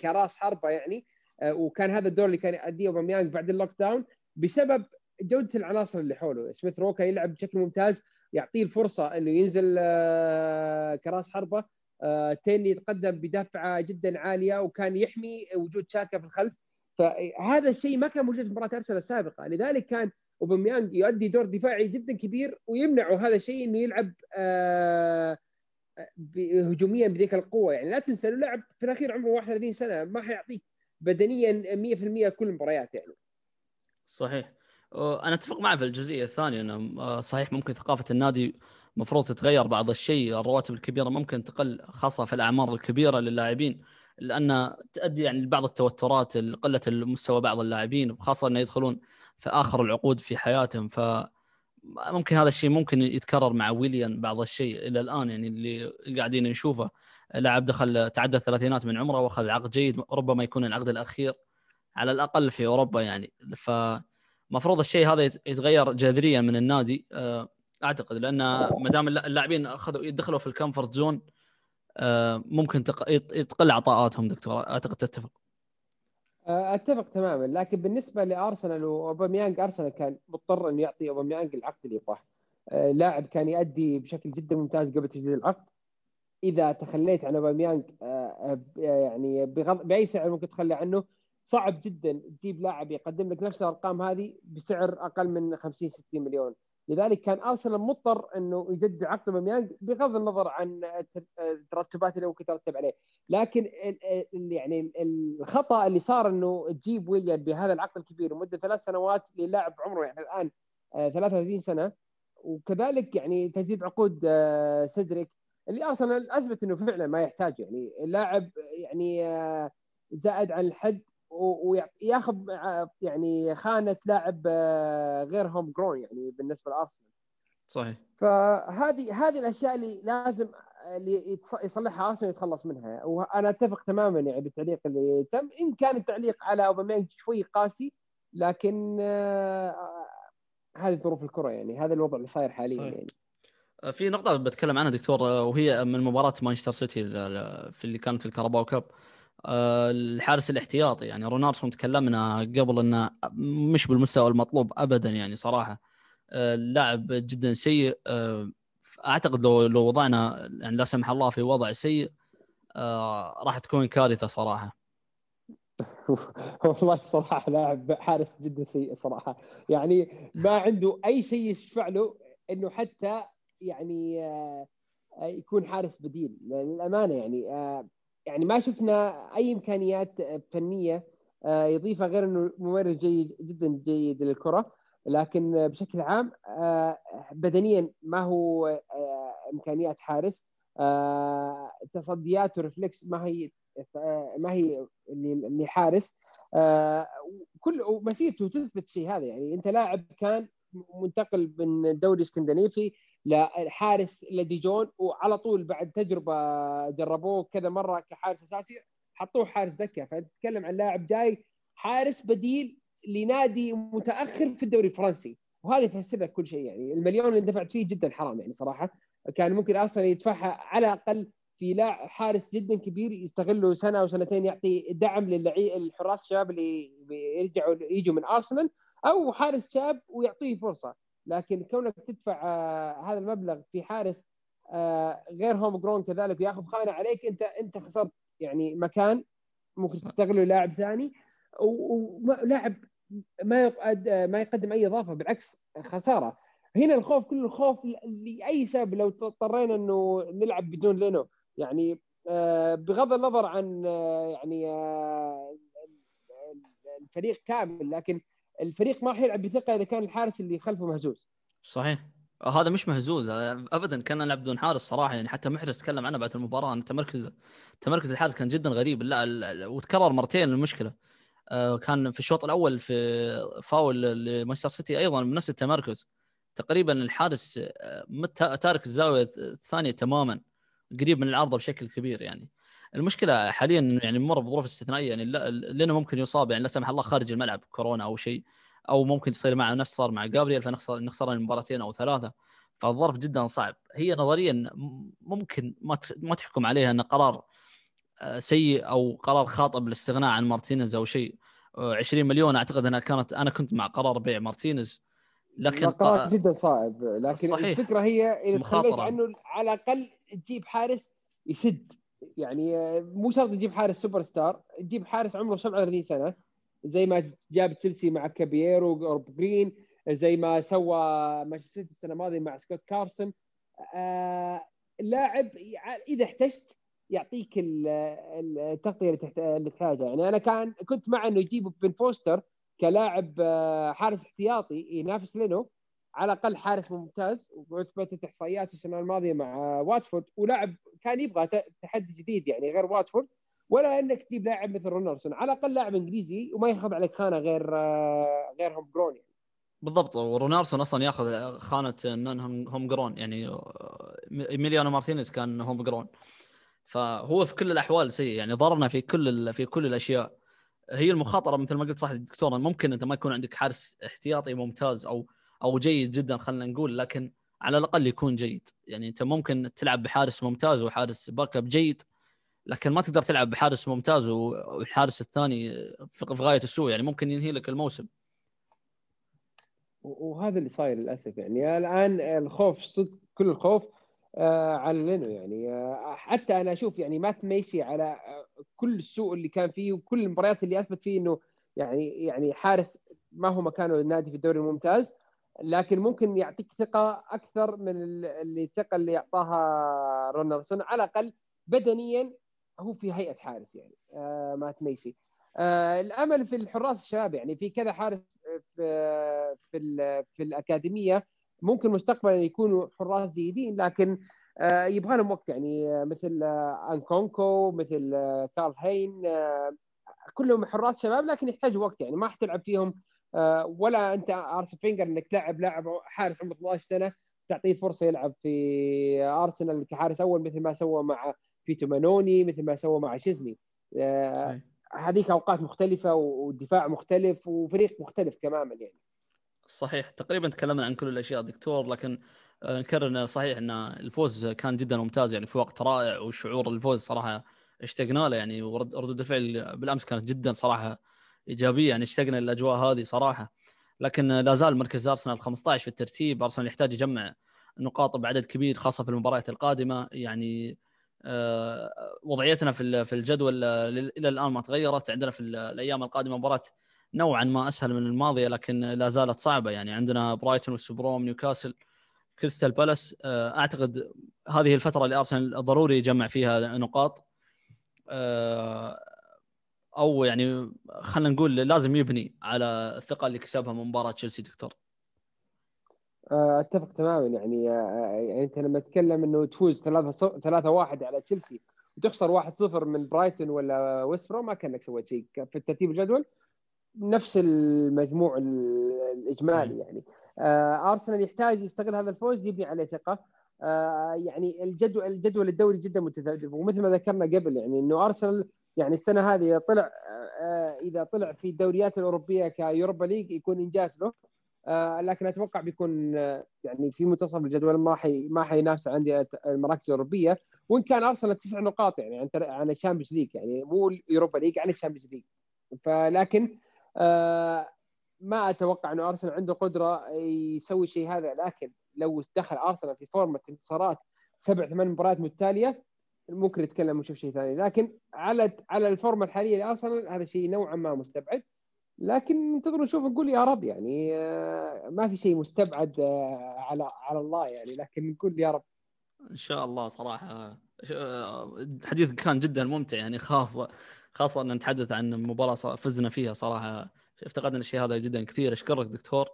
كراس حربة يعني وكان هذا الدور اللي كان يؤديه أوباميانج بعد ال lockdown بسبب جودة العناصر اللي حوله. سميث رو كان يلعب بشكل ممتاز يعطيه الفرصة إنه ينزل آه، كراس حربة آه، تيني يتقدم بدفعة جدا عالية وكان يحمي وجود شاكا في الخلف. فهذا الشيء ما كان موجود في مباراة أرسنال السابقة. لذلك كان أوباميانج يؤدي دور دفاعي جدا كبير ويمنعه هذا الشيء إنه يلعب آه، هجوميا بذيك القوة. يعني لا تنسى إنه لاعب في الأخير عمره 31 سنة ما حيعطيك بدنيا 100% كل المباريات يعني. صحيح. أنا أتفق معه في الجزئية الثانية إنه آه، صحيح ممكن ثقافة النادي المفروض تتغير بعض الشيء الرواتب الكبيرة ممكن تقل خاصة في الأعمار الكبيرة للاعبين لأن تؤدي يعني لبعض التوترات قلة المستوى بعض اللاعبين وخاصه إنه يدخلون في آخر العقود في حياتهم. ف ممكن هذا الشيء ممكن يتكرر مع ويليان بعض الشيء إلى الآن يعني اللي قاعدين نشوفه. لاعب دخل تعدى الثلاثينات من عمره وأخذ عقد جيد ربما يكون العقد الأخير على الأقل في أوروبا يعني. ف المفروض الشيء هذا يتغير جذريا من النادي. آه، أعتقد لأن ما دام اللاعبين أخذوا يدخلوا في الكمفورت زون آه، ممكن تقل عطاءاتهم دكتور أعتقد تتفق. أتفق تماما. لكن بالنسبة لأرسنال وأوباميانج أرسنال كان مضطر إنه يعطي أوباميانج العقد اللي يبغاه. آه، لاعب كان يؤدي بشكل جدا ممتاز قبل تجديد العقد. إذا تخليت عن أوباميانج آه، يعني بغض بأي سعر ممكن تخلي عنه صعب جدا تجيب لاعب يقدم لك نفس الأرقام هذه بسعر أقل من 50 60 مليون. لذلك كان أرسنال مضطر إنه يجدد عقد اوباميانج بغض النظر عن الترتبات اللي ممكن ترتب عليه. لكن يعني الخطأ اللي صار إنه تجيب ويليان بهذا العقد الكبير لمدة ثلاث سنوات للاعب عمره يعني الآن 33 سنة. وكذلك يعني تجديد عقود آه، سيدريك اللي أصلا أثبت إنه فعلا ما يحتاج يعني. اللاعب يعني آه، زائد عن الحد وياخذ يعني خانة لاعب آه، غير هوم جرون يعني بالنسبة لأرسنال. صحيح. فهذه هذه الأشياء اللي لازم اللي يصلحها أرسنال يتخلص منها. وأنا أتفق تماما يعني بالتعليق اللي تم. إن كان التعليق على أوباميانج شوي قاسي لكن هذه ظروف الكرة يعني. هذا الوضع اللي صاير حاليا صحيح. يعني. في نقطة بتكلم عنها دكتور وهي من مباراة مانشستر سيتي في اللي كانت الكاراباو كاب. الحارس الاحتياطي يعني رونالدو تكلمنا قبل إنه مش بالمستوى المطلوب ابدا يعني صراحة. اللاعب جدا سيء. أعتقد لو لو وضعنا يعني لا سمح الله في وضع سيء راح تكون كارثة صراحة. والله صراحة لاعب حارس جدا سيء صراحة. يعني ما عنده أي شيء يشفع له إنه حتى يعني آه، يكون حارس بديل. للأمانة يعني آه، يعني ما شفنا أي إمكانيات فنية آه، يضيفها غير إنه ممرر جيد جدا جيد للكرة لكن بشكل عام بدنيا ما هو إمكانيات حارس تصديات ورفلكس ما هي ما هي اللي حارس آه، كل مسيرته تثبت شيء هذا يعني أنت لاعب كان منتقل من الدوري الإسكندنافي لحارس لديجون وعلى طول بعد تجربة جربوه كذا مرة كحارس أساسي حطوه حارس دكة. فتتكلم عن لاعب جاي حارس بديل لنادي متأخر في الدوري الفرنسي. وهذا يفسر لك كل شيء يعني. المليون اللي دفعت فيه جدا حرام يعني صراحة. كان ممكن أصلا يدفعها على الأقل في لاعب حارس جدا كبير يستغله سنة أو سنتين يعطي دعم للعي الحراس الشباب اللي يرجعوا يجوا من أرسنال أو حارس شاب ويعطيه فرصة. لكن كونك تدفع آه هذا المبلغ في حارس آه غير هوم جرون كذلك وياخذ خانه عليك انت انت خسرت يعني مكان ممكن تستغله لاعب ثاني. ولاعب ما ما يقدم أي إضافة بالعكس خسارة. هنا الخوف كل الخوف لأي سبب لو اضطرينا إنه نلعب بدون لينو. يعني آه، بغض النظر عن يعني الفريق كامل لكن الفريق ما راح يلعب بثقة إذا كان الحارس اللي خلفه مهزوز. صحيح. هذا مش مهزوز. ابدا كان نلعب بدون حارس صراحة يعني حتى محرز تكلم عنه بعد المباراة. ان تمركز تمركز الحارس كان جدا غريب. لا وتكرر مرتين المشكلة. كان في الشوط الأول في فاول لمانشستر سيتي أيضا بنفس التمركز. تقريبا الحارس تارك الزاوية الثانية تماما قريب من العارضة بشكل كبير يعني. المشكلة حاليا يعني مر بظروف استثنائية يعني لأنه ممكن يصاب يعني لا سمح الله خارج الملعب كورونا أو شيء أو ممكن يصير معه نفس صار مع جابرييل فنخسر نخسر المباراتين أو ثلاثة. فالظرف جدا صعب. هي نظريا ممكن ما ما تحكم عليها انه قرار آه، سيء أو قرار خاطئ بالاستغناء عن مارتينيز أو شيء. 20 مليون أعتقد إنها كانت أنا كنت مع قرار بيع مارتينيز. لكن قرار جدا صعب. لكن صحيح. الفكرة هي إذا تخليت عنه على الأقل تجيب حارس يسد. يعني مو شرط تجيب حارس سوبر ستار تجيب حارس عمره 37 سنة زي ما جاب تشيلسي مع كاباييرو وروب جرين زي ما سوى مانشستر سيتي السنة الماضية مع سكوت كارسون. آه اللاعب إذا احتجت يعطيك التغطية اللي تحتاجها. يعني أنا كان كنت مع إنه يجيب بن فوستر كلاعب آه، حارس احتياطي ينافس لينو. على الأقل حارس ممتاز واثبتت احصائياته السنة الماضية مع واتفورد ولاعب كان يبغى تحدي جديد يعني غير واتفورد ولا إنك تجيب لاعب مثل رونارسون على الأقل لاعب إنجليزي وما ياخذ عليك خانة غير آه، غير homegrown يعني. بالضبط. ورونارسون أصلا يأخذ خانة non-homegrown يعني إيميليانو مارتينيز كان homegrown. فهو في كل الأحوال سيء يعني ضرنا في كل في كل الأشياء. هي المخاطرة مثل ما قلت صح دكتور ممكن أنت ما يكون عندك حارس احتياطي ممتاز أو أو جيد جدا خلينا نقول لكن على الأقل يكون جيد. يعني أنت ممكن تلعب بحارس ممتاز وحارس backup جيد لكن ما تقدر تلعب بحارس ممتاز والحارس الثاني في غاية السوء. يعني ممكن ينهي لك الموسم. وهذا اللي صاير للأسف. يعني الآن الخوف صدق كل الخوف آه على لينو. يعني آه حتى أنا أشوف يعني مات ميسي على آه كل السوء اللي كان فيه وكل المباريات اللي أثبت فيه إنه يعني يعني حارس ما هو مكانه النادي في الدوري الممتاز. لكن ممكن يعطيك ثقة أكثر من اللي الثقة اللي اعطاها رونالدسون على الأقل بدنيا هو في هيئة حارس يعني آه مات ميسي آه الأمل في الحراس الشباب يعني في كذا حارس في في, في الأكاديمية ممكن مستقبلا يكونوا حراس جيدين لكن آه يبغى لهم وقت يعني مثل آه أنكونكو مثل آه كارل هين كلهم حراس شباب لكن يحتاجوا وقت يعني ما حتلعب فيهم ولا أنت ارسن فينجر إنك تلعب لاعب حارس عمره 12 سنة تعطيه فرصة يلعب في أرسنال كحارس أول مثل ما سوى مع فيتو مانوني مثل ما سوى مع شيزني. هذيك أوقات مختلفة ودفاع مختلف وفريق مختلف تماما يعني. صحيح. تقريبا تكلمنا عن كل الأشياء دكتور لكن نكرر انه صحيح إن الفوز كان جدا ممتاز يعني في وقت رائع وشعور الفوز صراحة اشتقنا له يعني وردود الفعل بالأمس كانت جدا صراحة إيجابية يعني اشتقنا للأجواء هذه صراحة. لكن لا زال مركز أرسنال 15 في الترتيب. أرسنال يحتاج يجمع نقاط بعدد كبير خاصة في المباريات القادمة. يعني وضعيتنا في في الجدول إلى الآن ما تغيرت. عندنا في الأيام القادمة مباراة نوعا ما أسهل من الماضية لكن لا زالت صعبة. يعني عندنا برايتون ووست بروم نيوكاسل كريستال بالاس. أعتقد هذه الفترة اللي أرسنال ضروري يجمع فيها نقاط. أو يعني خلينا نقول لازم يبني على الثقة اللي كسبها من مباراة تشيلسي دكتور. أتفق تماما. يعني يعني أنت لما تتكلم إنه تفوز 3 3 1 على تشيلسي وتخسر 1 0 من برايتون ولا ويست هام كأنك سويت شيء في الترتيب الجدول نفس المجموع الإجمالي صحيح. يعني. أرسنال يحتاج يستغل هذا الفوز يبني عليه ثقة. يعني الجدول الجدول الدوري جدا متذبذب ومثل ما ذكرنا قبل يعني إنه أرسنال يعني السنة هذه إذا طلع إذا طلع في الدوريات الأوروبية ك Europa League يكون إنجاز له. آه لكن أتوقع بيكون آه يعني في منتصف الجدول ما حي ما حينافس عندي المراكز الأوروبية. وإن كان أرسنال تسع نقاط يعني عن عن ال Champions League يعني مو ال Europa League عن ال Champions League. فلكن آه ما أتوقع إنه أرسنال عنده قدرة يسوي شيء هذا. لكن لو دخل أرسنال في فورمة انتصارات سبع ثمان مباريات متتالية ممكن نتكلم ونشوف شيء ثاني. لكن على على الفورمة الحالية لأرسنال هذا شيء نوعا ما مستبعد. لكن ننتظر نشوف نقول يا رب يعني ما في شيء مستبعد على على الله يعني. لكن نقول يا رب. إن شاء الله صراحة الحديث كان جدا ممتع يعني خاصه خاصة إن نتحدث عن مباراة فزنا فيها صراحة. افتقدنا الشيء هذا جدا كثير. أشكرك دكتور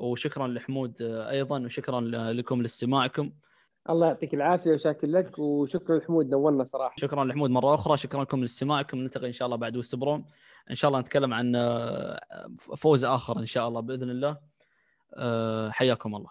وشكرا لحمود أيضا وشكرا لكم لاستماعكم. الله يعطيك العافية وشاكر لك وشكرا لحمود نورنا صراحة. شكرا لحمود مرة أخرى شكرا لكم لاستماعكم نلتقي إن شاء الله بعد وست بروم إن شاء الله نتكلم عن فوز آخر إن شاء الله بإذن الله. حياكم الله.